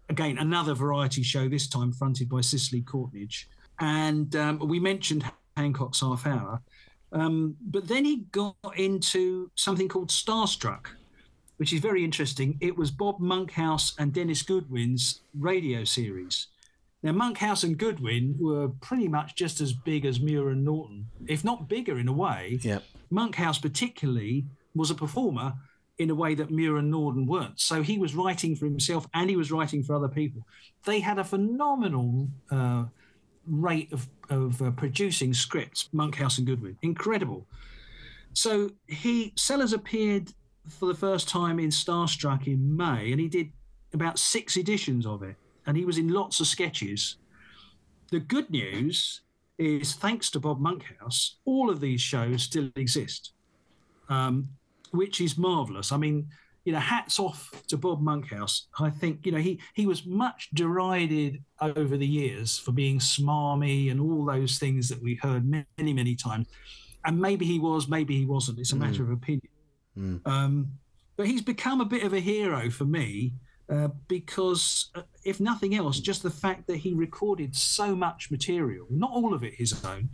again another variety show. This time fronted by Cicely Courtneidge, and um, we mentioned Hancock's Half Hour. Um, but then he got into something called Starstruck, which is very interesting. It was Bob Monkhouse and Dennis Goodwin's radio series. Now, Monkhouse and Goodwin were pretty much just as big as Muir and Norden, if not bigger in a way. Yeah. Monkhouse, particularly, was a performer in a way that Muir and Norden weren't. So he was writing for himself and he was writing for other people. They had a phenomenal uh, rate of, of uh, producing scripts, Monkhouse and Goodwin. Incredible. So he Sellers appeared for the first time in Starstruck in May, and he did about six editions of it, and he was in lots of sketches. The good news is, thanks to Bob Monkhouse, all of these shows still exist, um, which is marvelous. I mean, you know, hats off to Bob Monkhouse. I think you know he he was much derided over the years for being smarmy and all those things that we heard many many times. And maybe he was, maybe he wasn't. It's a matter of opinion. Um, but he's become a bit of a hero for me uh, because, uh, if nothing else, just the fact that he recorded so much material, not all of it his own,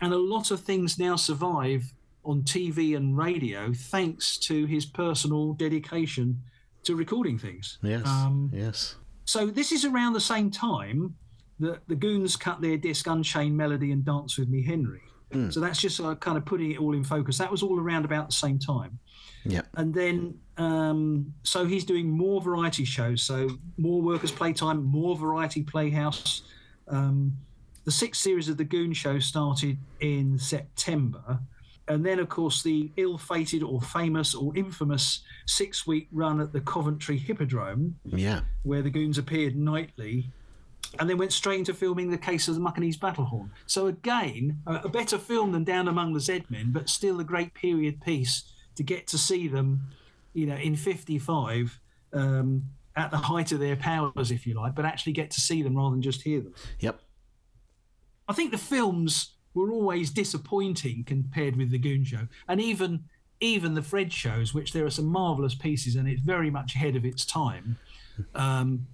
and a lot of things now survive on TV and radio thanks to his personal dedication to recording things. Yes. Um, yes. so this is around the same time that the Goons cut their disc Unchained Melody and Dance with Me Henry. Hmm. So that's just uh, kind of putting it all in focus. That was all around about the same time. Yeah. And then, um, so he's doing more variety shows. So more Workers' Playtime, more Variety Playhouse. Um, the sixth series of the Goon Show started in September. And then, of course, the ill fated or famous or infamous six week run at the Coventry Hippodrome, Yeah. where the Goons appeared nightly, and then went straight into filming the case of the Mukkinese Battlehorn. So again, a, better film than Down Among the Z Men, but still a great period piece to get to see them, you know, in '55 um, at the height of their powers, if you like, but actually get to see them rather than just hear them. Yep. I think the films were always disappointing compared with the Goon Show, and even even the Fred shows, which there are some marvelous pieces, and it's very much ahead of its time. Um,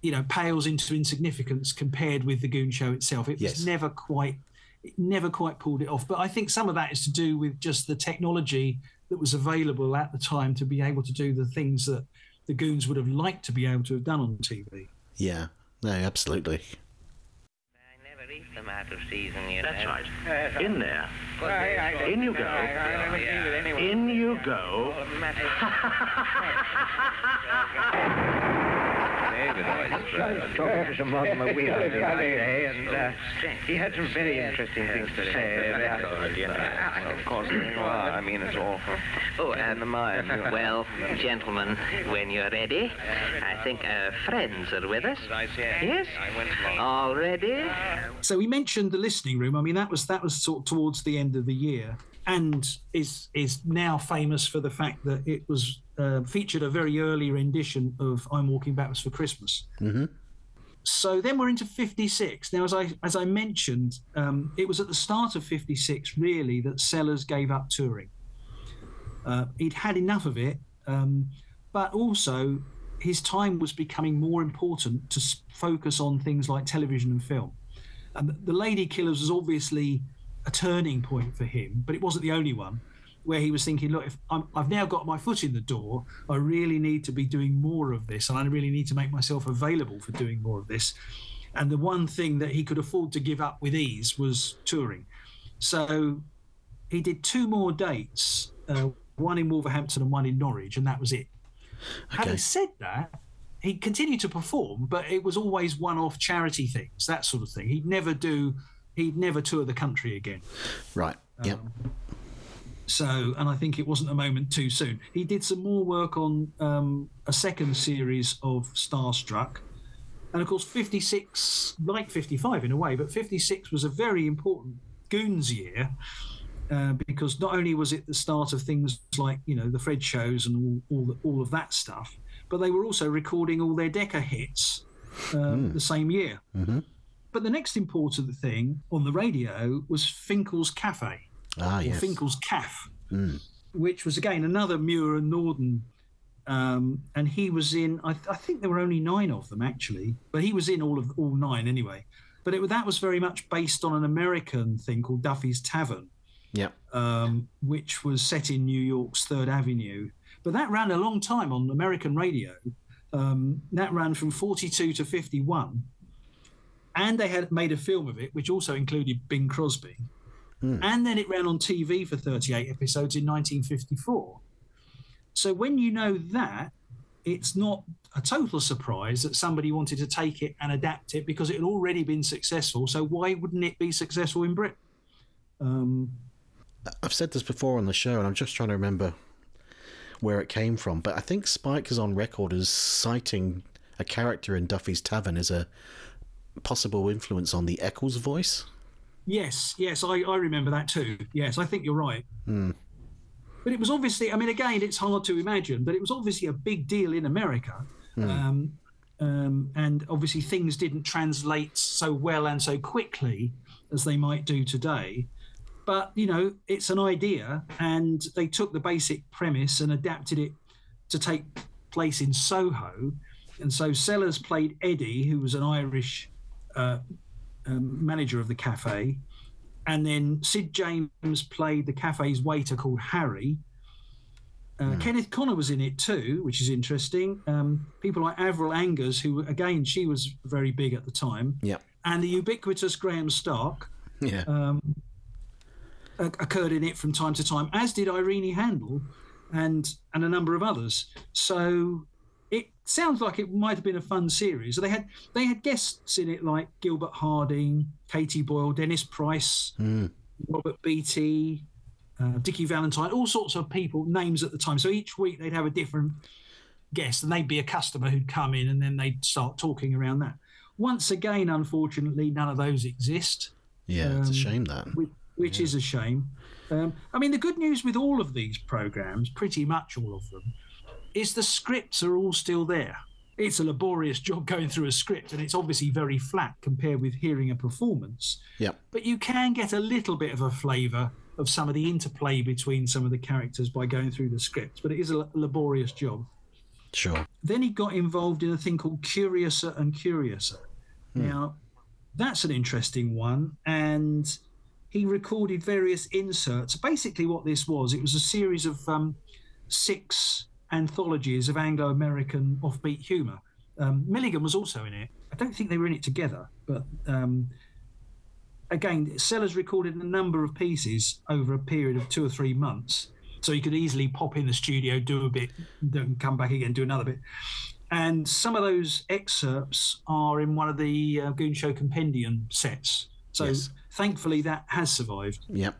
you know, pales into insignificance compared with the Goon Show itself. It Yes. was never quite, it never quite pulled it off. But I think some of that is to do with just the technology that was available at the time to be able to do the things that the Goons would have liked to be able to have done on TV. Yeah. No, absolutely. Them out of season, you That's know. right. In there. In you go. In you go. <laughs> <laughs> Talking to some Wheeler the other day, and uh, he had some very interesting things to say. Of course, well, I mean, it's awful. Oh, and the mind. Well, gentlemen, when you're ready, I think our friends are with us. Yes? All ready? So we mentioned the listening room. I mean, that was that was sort towards the end of the year, and is is now famous for the fact that it was uh, featured a very early rendition of "I'm Walking Backwards for Christmas." Mm-hmm. So then we're into '56. Now, as I as I mentioned, um, it was at the start of '56 really that Sellers gave up touring. Uh, he'd had enough of it, um, but also his time was becoming more important to focus on things like television and film. And the- the Lady Killers was obviously a turning point for him, but it wasn't the only one. Where he was thinking, look, if I'm, I've now got my foot in the door, I really need to be doing more of this, and I really need to make myself available for doing more of this. And the one thing that he could afford to give up with ease was touring. So he did two more dates, uh, one in Wolverhampton and one in Norwich, and that was it. Having said that, he continued to perform, but it was always one-off charity things, that sort of thing. He'd never do, he'd never tour the country again. Right. Yep. So, and I think it wasn't a moment too soon. He did some more work on um, a second series of Starstruck. And of course, 56, like 55 in a way, but 56 was a very important Goons year uh, because not only was it the start of things like, you know, the Fred shows and all, all, the, all of that stuff, but they were also recording all their Decca hits um, the same year. Mm-hmm. But the next important thing on the radio was Finkel's Cafe Ah, yes. Finkel's Caf, Mm. which was again another Muir and Norden. Um, and he was in, I, I think there were only nine of them actually, but he was in all of all nine anyway. But it, that was very much based on an American thing called Duffy's Tavern, Yep. um, which was set in New York's Third Avenue. But that ran a long time on American radio. Um, that ran from 42 to 51. And they had made a film of it, which also included Bing Crosby. And then it ran on TV for 38 episodes in 1954. So when you know that, it's not a total surprise that somebody wanted to take it and adapt it because it had already been successful. So why wouldn't it be successful in Britain? Um, I've said this before on the show, and I'm just trying to remember where it came from. But I think Spike is on record as citing a character in Duffy's Tavern as a possible influence on the Eccles voice. Yes, yes, I, I remember that too. Yes, I think you're right. Hmm. But it was obviously, I mean, again, it's hard to imagine, but it was obviously a big deal in America. Hmm. Um, um, and obviously, things didn't translate so well and so quickly as they might do today. But, you know, it's an idea, and they took the basic premise and adapted it to take place in Soho. And so Sellers played Eddie, who was an Irish uh, um, manager of the cafe. And then Sid James played the cafe's waiter called Harry. Uh, Kenneth Connor was in it too, which is interesting. Um, people like Avril Angers, who again she was very big at the time, Yep. and the ubiquitous Graham Stark Yeah. um, occurred in it from time to time, as did Irene Handl and and a number of others. So it sounds like it might have been a fun series. They had they had guests in it like Gilbert Harding, Katie Boyle, Dennis Price, Mm. Robert Beatty, uh, Dickie Valentine, all sorts of people, names at the time. So each week they'd have a different guest, and they'd be a customer who'd come in, and then they'd start talking around that. Once again, unfortunately, none of those exist Yeah, it's a Um, shame that. which, which is a shame. Um, I mean, the good news with all of these programs, pretty much all of them, is the scripts are all still there. It's a laborious job going through a script, and it's obviously very flat compared with hearing a performance. Yeah. But you can get a little bit of a flavour of some of the interplay between some of the characters by going through the scripts, but it is a laborious job. Sure. Then he got involved in a thing called Curiouser and Curiouser. Now, that's an interesting one, and he recorded various inserts. Basically, what this was, it was a series of um, six anthologies of Anglo-American offbeat humour. Um, Milligan was also in it. I don't think they were in it together, but um, again, Sellers recorded a number of pieces over a period of two or three months. So you could easily pop in the studio, do a bit, then come back again, do another bit. And some of those excerpts are in one of the uh, Goon Show compendium sets. So Yes. thankfully that has survived. Yep.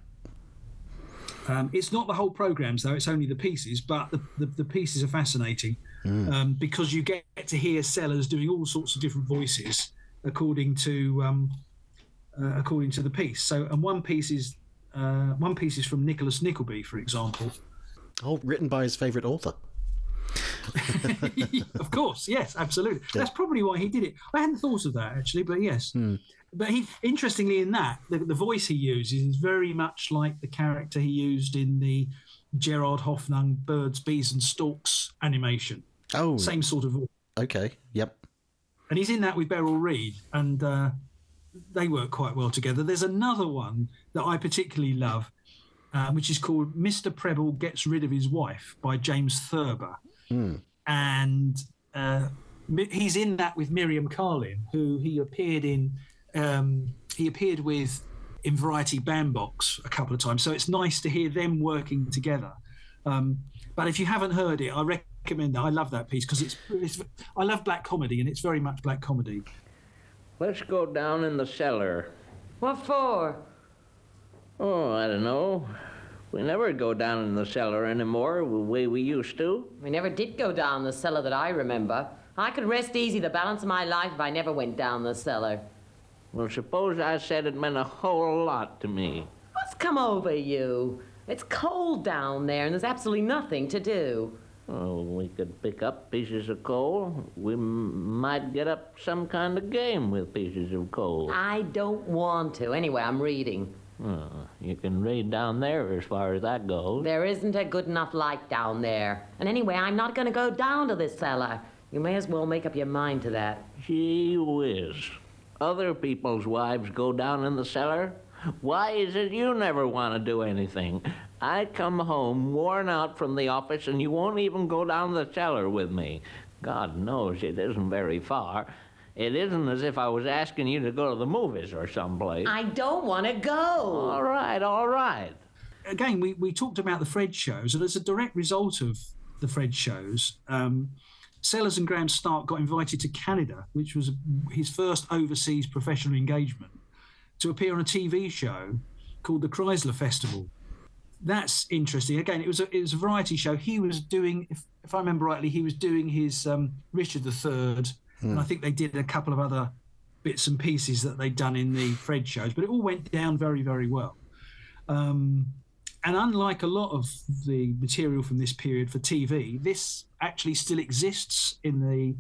Um, it's not the whole programs though; it's only the pieces. But the, the, the pieces are fascinating um, because you get to hear Sellers doing all sorts of different voices according to um, uh, according to the piece. So, and one piece is uh, one piece is from Nicholas Nickleby, for example. Oh, written by his favourite author. <laughs> of course, yes, absolutely. That's probably why he did it. I hadn't thought of that actually, but yes. But he, interestingly, in that the, the voice he uses is very much like the character he used in the Gerard Hoffnung Birds, Bees and Storks animation. Oh, Same sort of voice. Okay. Yep. And he's in that with Beryl Reid, and uh, they work quite well together. There's another one that I particularly love, uh, which is called Mr. Preble Gets Rid of His Wife by James Thurber. And uh, he's in that with Miriam Karlin, who he appeared in. Um, he appeared with in Variety Bandbox a couple of times, so it's nice to hear them working together. Um, but if you haven't heard it, I recommend that. I love that piece because it's, it's. I love black comedy, and it's very much black comedy. Let's go down in the cellar. What for? Oh, I don't know. We never go down in the cellar anymore the way we used to. We never did go down the cellar that I remember. I could rest easy the balance of my life if I never went down the cellar. Well, suppose I said it meant a whole lot to me. What's come over you? It's cold down there and there's absolutely nothing to do. Oh, we could pick up pieces of coal. We m- might get up some kind of game with pieces of coal. I don't want to. Anyway, I'm reading. Oh, you can read down there as far as that goes. There isn't a good enough light down there. And anyway, I'm not going to go down to this cellar. You may as well make up your mind to that. Gee whiz. Other people's wives go down in the cellar. Why is it you never want to do anything? I come home worn out from the office and you won't even go down the cellar with me. God knows it isn't very far. It isn't as if I was asking you to go to the movies or someplace. I don't want to go. All right, all right. again, we, we talked about the Fred shows, and as a direct result of the Fred shows, um, Sellers and Graham Stark got invited to Canada, which was his first overseas professional engagement, to appear on a TV show called the Chrysler Festival. That's interesting. Again, it was a, it was a variety show. He was doing, if, if I remember rightly, he was doing his um, Richard III, and I think they did a couple of other bits and pieces that they'd done in the Fred shows, but it all went down very, very well. Um, and unlike a lot of the material from this period for TV, this actually still exists in the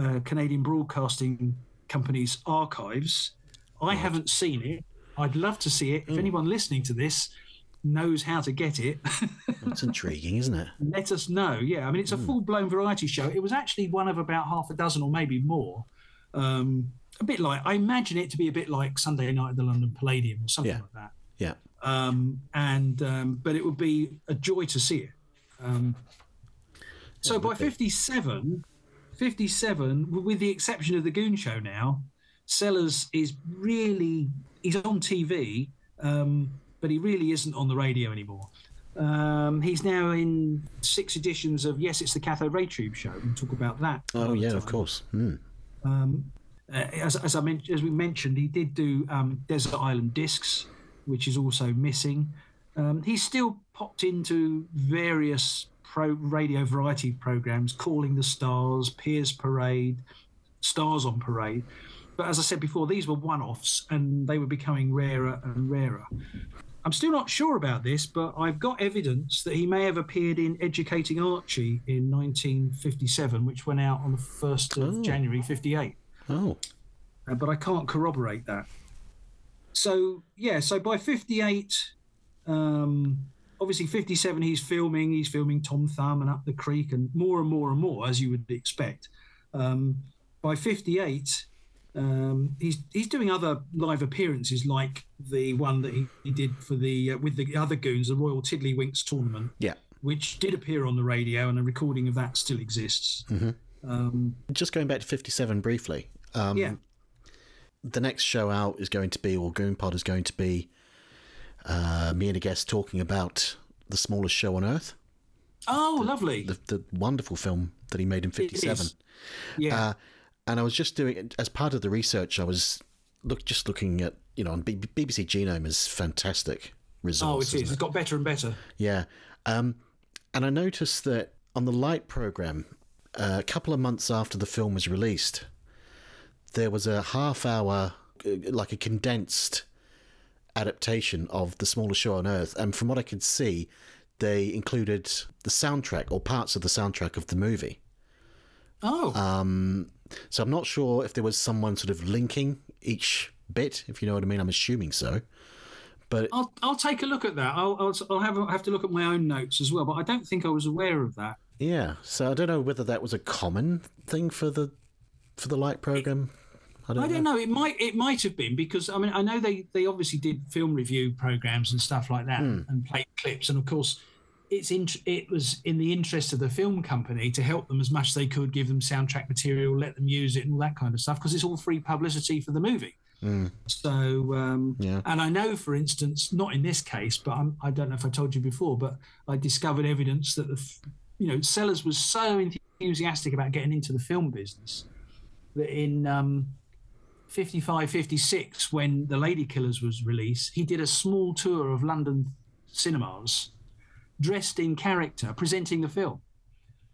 uh, Canadian Broadcasting Company's archives. I haven't seen it. I'd love to see it. If anyone listening to this knows how to get it, <laughs> That's intriguing, isn't it? let us know. Yeah, I mean, it's a full blown variety show. It was actually one of about half a dozen or maybe more. Um, a bit like, I imagine it to be a bit like Sunday night at the London Palladium or something Yeah. like that Yeah. um, and um, but it would be a joy to see it. Um, so by 57, 57, with the exception of the Goon Show now, Sellers is really he's on TV, um, but he really isn't on the radio anymore. Um, he's now in six editions of Yes, It's the Cathode Ray Tube Show. We'll talk about that. Oh, yeah, time. of course. Hmm. Um, uh, as, as I mentioned, as we mentioned, he did do um, Desert Island Discs, which is also missing. Um, he's still popped into various pro radio variety programs, Calling the Stars, Piers Parade, Stars on Parade. But as I said before, these were one-offs, and they were becoming rarer and rarer. I'm still not sure about this, but I've got evidence that he may have appeared in Educating Archie in 1957, which went out on the 1st of January 58. Oh. Uh, but I can't corroborate that. So, yeah, so by 58, Um, obviously, 57, he's filming. He's filming Tom Thumb and Up the Creek, and more and more and more, as you would expect. Um, by 58, um, he's he's doing other live appearances, like the one that he, he did for the uh, with the other goons, the Royal Tiddlywinks tournament, Yeah. which did appear on the radio, and a recording of that still exists. hmm Um, Just going back to 57 briefly. Um, Yeah. The next show out is going to be, or Goon Pod is going to be, uh, me and a guest talking about the smallest show on earth. oh, lovely! The, the wonderful film that he made in 57. Yeah. Uh, and I was just doing, as part of the research, I was look just looking at, you know, on B- BBC Genome is fantastic resource. oh, it is. It's got better and better. Yeah. Um, and I noticed that on the Light program, uh, a couple of months after the film was released, there was a half hour, uh, like a condensed adaptation of The Smallest Show on Earth. And from what I could see, they included the soundtrack or parts of the soundtrack of the movie. Oh. Um, so I'm not sure if there was someone sort of linking each bit, if you know what I mean. I'm assuming so. But I'll I'll take a look at that. I'll I'll, I'll have a, have to look at my own notes as well. But I don't think I was aware of that. Yeah, so I don't know whether that was a common thing for the for the light program. I don't, I don't know. It might it might have been because I mean I know they they obviously did film review programs and stuff like that Hmm. and played clips and of course it's in, it was in the interest of the film company to help them as much as they could, give them soundtrack material, let them use it and all that kind of stuff because it's all free publicity for the movie. Mm. So, um, Yeah. and I know, for instance, not in this case, but I'm, I don't know if I told you before, but I discovered evidence that the, you know, Sellers was so enthusiastic about getting into the film business that in um, 55, 56, when The Lady Killers was released, he did a small tour of London cinemas, dressed in character, presenting the film.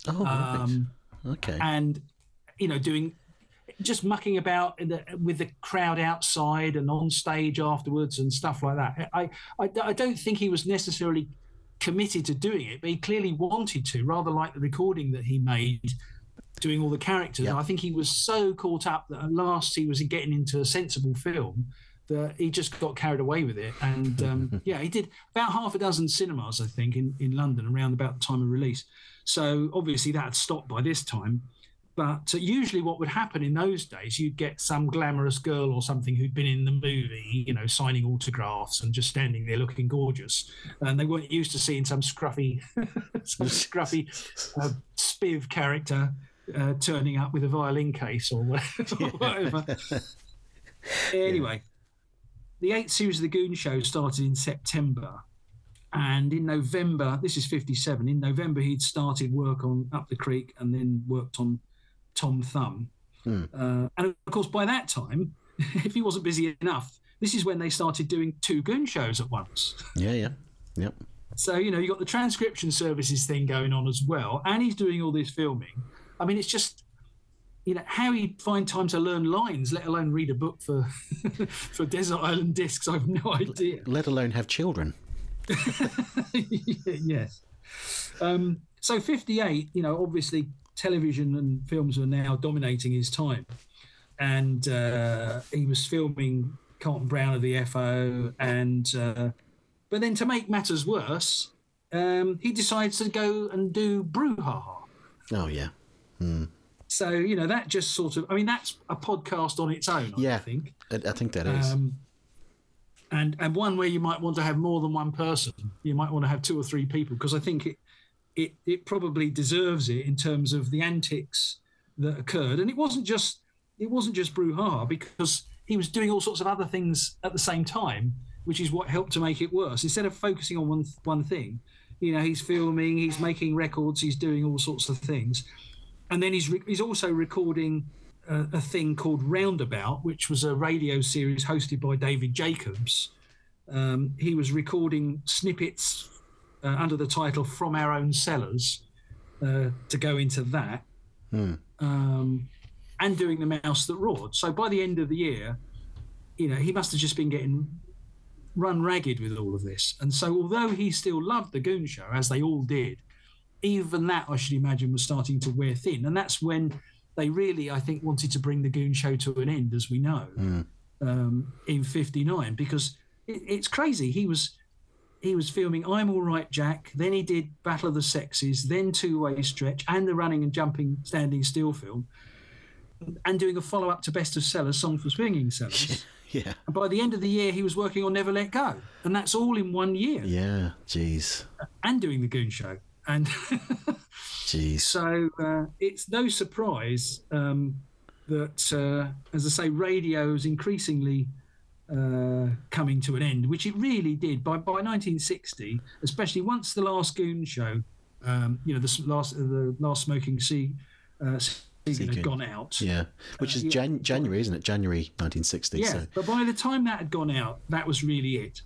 Oh. Um, okay. and you know doing just mucking about in the, with the crowd outside and on stage afterwards and stuff like that I, I i don't think he was necessarily committed to doing it but he clearly wanted to rather like the recording that he made doing all the characters. I think he was so caught up that at last he was getting into a sensible film that he just got carried away with it. And <laughs> um, yeah he did about half a dozen cinemas i think in, in london around about the time of release. So obviously that had stopped by this time. But uh, usually, what would happen in those days, you'd get some glamorous girl or something who'd been in the movie, you know, signing autographs and just standing there looking gorgeous. And they weren't used to seeing some scruffy, <laughs> some scruffy uh, spiv character uh, turning up with a violin case or <laughs> whatever. <laughs> whatever. Anyway, the eighth series of the Goon Show started in September. And in November, this is 57, in November, he'd started work on Up the Creek and then worked on Tom Thumb. Hmm. Uh, and of course, by that time, <laughs> if he wasn't busy enough, this is when they started doing two Goon shows at once. Yeah, yeah, yep. So, you know, you got the transcription services thing going on as well, and he's doing all this filming. I mean, it's just, you know, how he'd find time to learn lines, let alone read a book for <laughs> for Desert Island Discs, I've no idea. Let alone have children. <laughs> yes. Um, so 58, you know, obviously television and films were now dominating his time. And uh, he was filming Carlton-Browne of the FO. And, uh, but then to make matters worse, um, he decides to go and do Brouhaha. Oh yeah. Hmm. So, you know, that just sort of, I mean, that's a podcast on its own, I Yeah. think. I, I think that is. Um, and and one where you might want to have more than one person. You might want to have two or three people because I think it it it probably deserves it in terms of the antics that occurred. And it wasn't just it wasn't just Bruhar because he was doing all sorts of other things at the same time, which is what helped to make it worse. Instead of focusing on one one thing, you know, he's filming, he's making records, he's doing all sorts of things, and then he's re- he's also recording a, a thing called Roundabout, which was a radio series hosted by David Jacobs. Um, he was recording snippets uh, under the title "From Our Own Cellars" uh, to go into that, Hmm. um, and doing the Mouse That Roared. So by the end of the year, you know, he must have just been getting run ragged with all of this. And so, although he still loved the Goon Show, as they all did, even that I should imagine was starting to wear thin. And that's when they really, I think, wanted to bring the Goon Show to an end, as we know, Hmm. um, in '59, because it, it's crazy. He was he was filming I'm All Right Jack, then he did Battle of the Sexes, then Two Way Stretch, and the running and jumping standing still film, and doing a follow up to Best of Sellers, Song for Swinging Sellers. <laughs> Yeah. And by the end of the year, he was working on Never Let Go, and that's all in one year, Yeah. Jeez. and doing the Goon Show. And Jeez. <laughs> so uh, it's no surprise um, that, uh, as I say, radio is increasingly uh, coming to an end, which it really did by by 1960, especially once the last Goon Show, um, you know, the last the last Smoking Sea. Uh, season had gone out. Yeah. Which is Uh. Jan- January, isn't it? January 1960. Yeah, So. but by the time that had gone out, that was really it.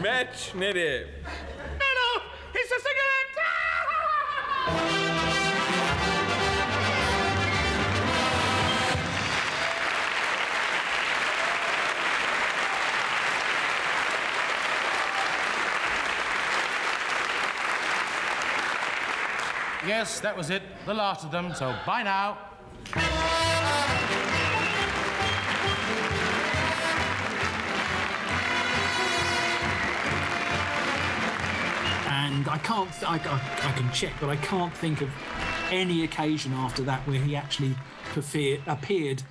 Match nere? No, no, it's a cigarette! Yes, that was it. The last of them, so bye now. And I can't. I, I, I can check, but I can't think of any occasion after that where he actually appeared, appeared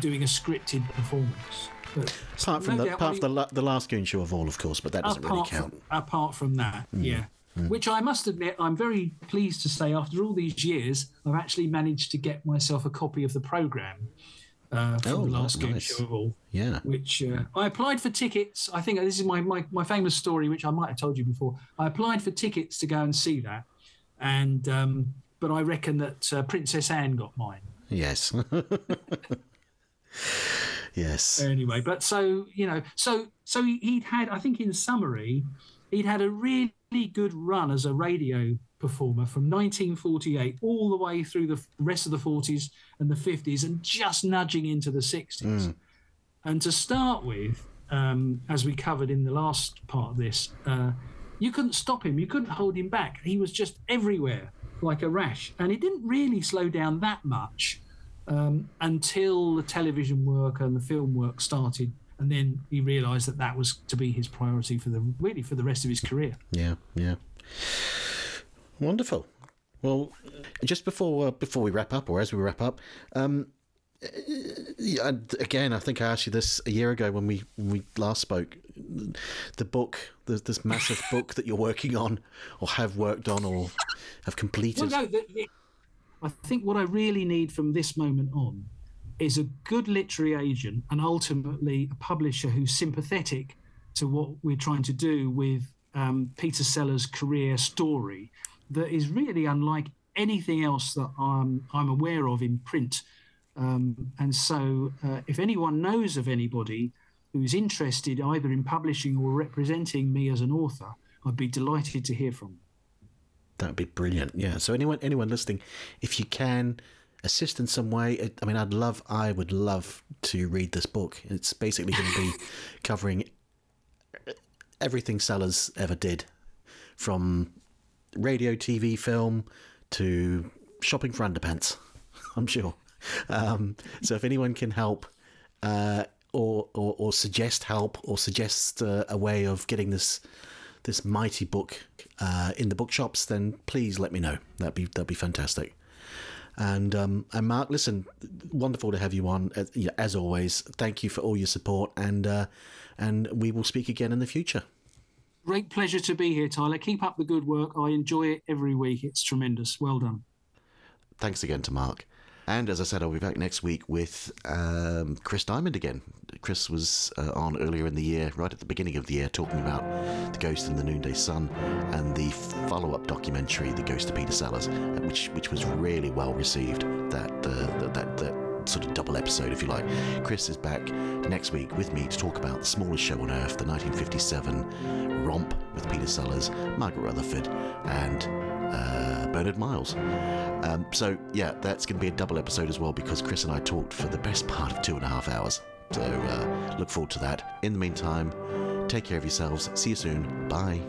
doing a scripted performance. But Apart from no the doubt apart from the, the last Goon Show of all, of course, but that doesn't really count. From, apart from that, Mm. yeah. Mm. Which I must admit, I'm very pleased to say, after all these years, I've actually managed to get myself a copy of the program uh, from Oh, the last Goon nice. Show of all. Yeah. Which uh, I applied for tickets. I think this is my, my, my famous story, which I might have told you before. I applied for tickets to go and see that, and um, but I reckon that uh, Princess Anne got mine. Yes. <laughs> yes. Anyway, but so you know, so so he- he'd had, I think, in summary, he'd had a really good run as a radio performer from 1948 all the way through the rest of the 40s and the 50s, and just nudging into the 60s. Mm. And to start with, um, as we covered in the last part of this, uh, you couldn't stop him. You couldn't hold him back. He was just everywhere like a rash. And it didn't really slow down that much um, until the television work and the film work started. And then he realised that that was to be his priority for the really for the rest of his career. Yeah, yeah. Wonderful. Well, just before uh, before we wrap up, or as we wrap up, um, uh, and again, I think I asked you this a year ago when we when we last spoke. The book, the, this massive <laughs> book that you're working on, or have worked on, or have completed. Well, no, the, the, I think what I really need from this moment on is a good literary agent and ultimately a publisher who's sympathetic to what we're trying to do with um, Peter Sellers' career story that is really unlike anything else that I'm, I'm aware of in print. Um, and so, uh, if anyone knows of anybody who's interested either in publishing or representing me as an author, I'd be delighted to hear from them. That would be brilliant. Yeah. So anyone anyone listening, if you can assist in some way, I mean, I'd love, I would love to read this book. It's basically going to be covering everything Sellers ever did, from radio, TV, film to shopping for underpants. <laughs> I'm sure. Um, so if anyone can help. Uh, or, or, or suggest help, or suggest uh, a way of getting this this mighty book uh, in the bookshops, then please let me know. That'd be that'd be fantastic. And um, and Mark, listen, wonderful to have you on as, as always. Thank you for all your support, and uh, and we will speak again in the future. Great pleasure to be here, Tyler. Keep up the good work. I enjoy it every week. It's tremendous. Well done. Thanks again to Mark. And as I said, I'll be back next week with um, Chris Diamond again. Chris was uh, on earlier in the year, right at the beginning of the year, talking about The Ghost in the Noonday Sun and the follow up documentary, The Ghost of Peter Sellers, which which was really well received. That, uh, that, that, that sort of double episode, if you like. Chris is back next week with me to talk about The Smallest Show on Earth, the 1957 romp with Peter Sellers, Margaret Rutherford, and uh, Bernard Miles. Um, so, yeah, that's going to be a double episode as well because Chris and I talked for the best part of two and a half hours. So, uh, look forward to that. In the meantime, take care of yourselves. See you soon. Bye.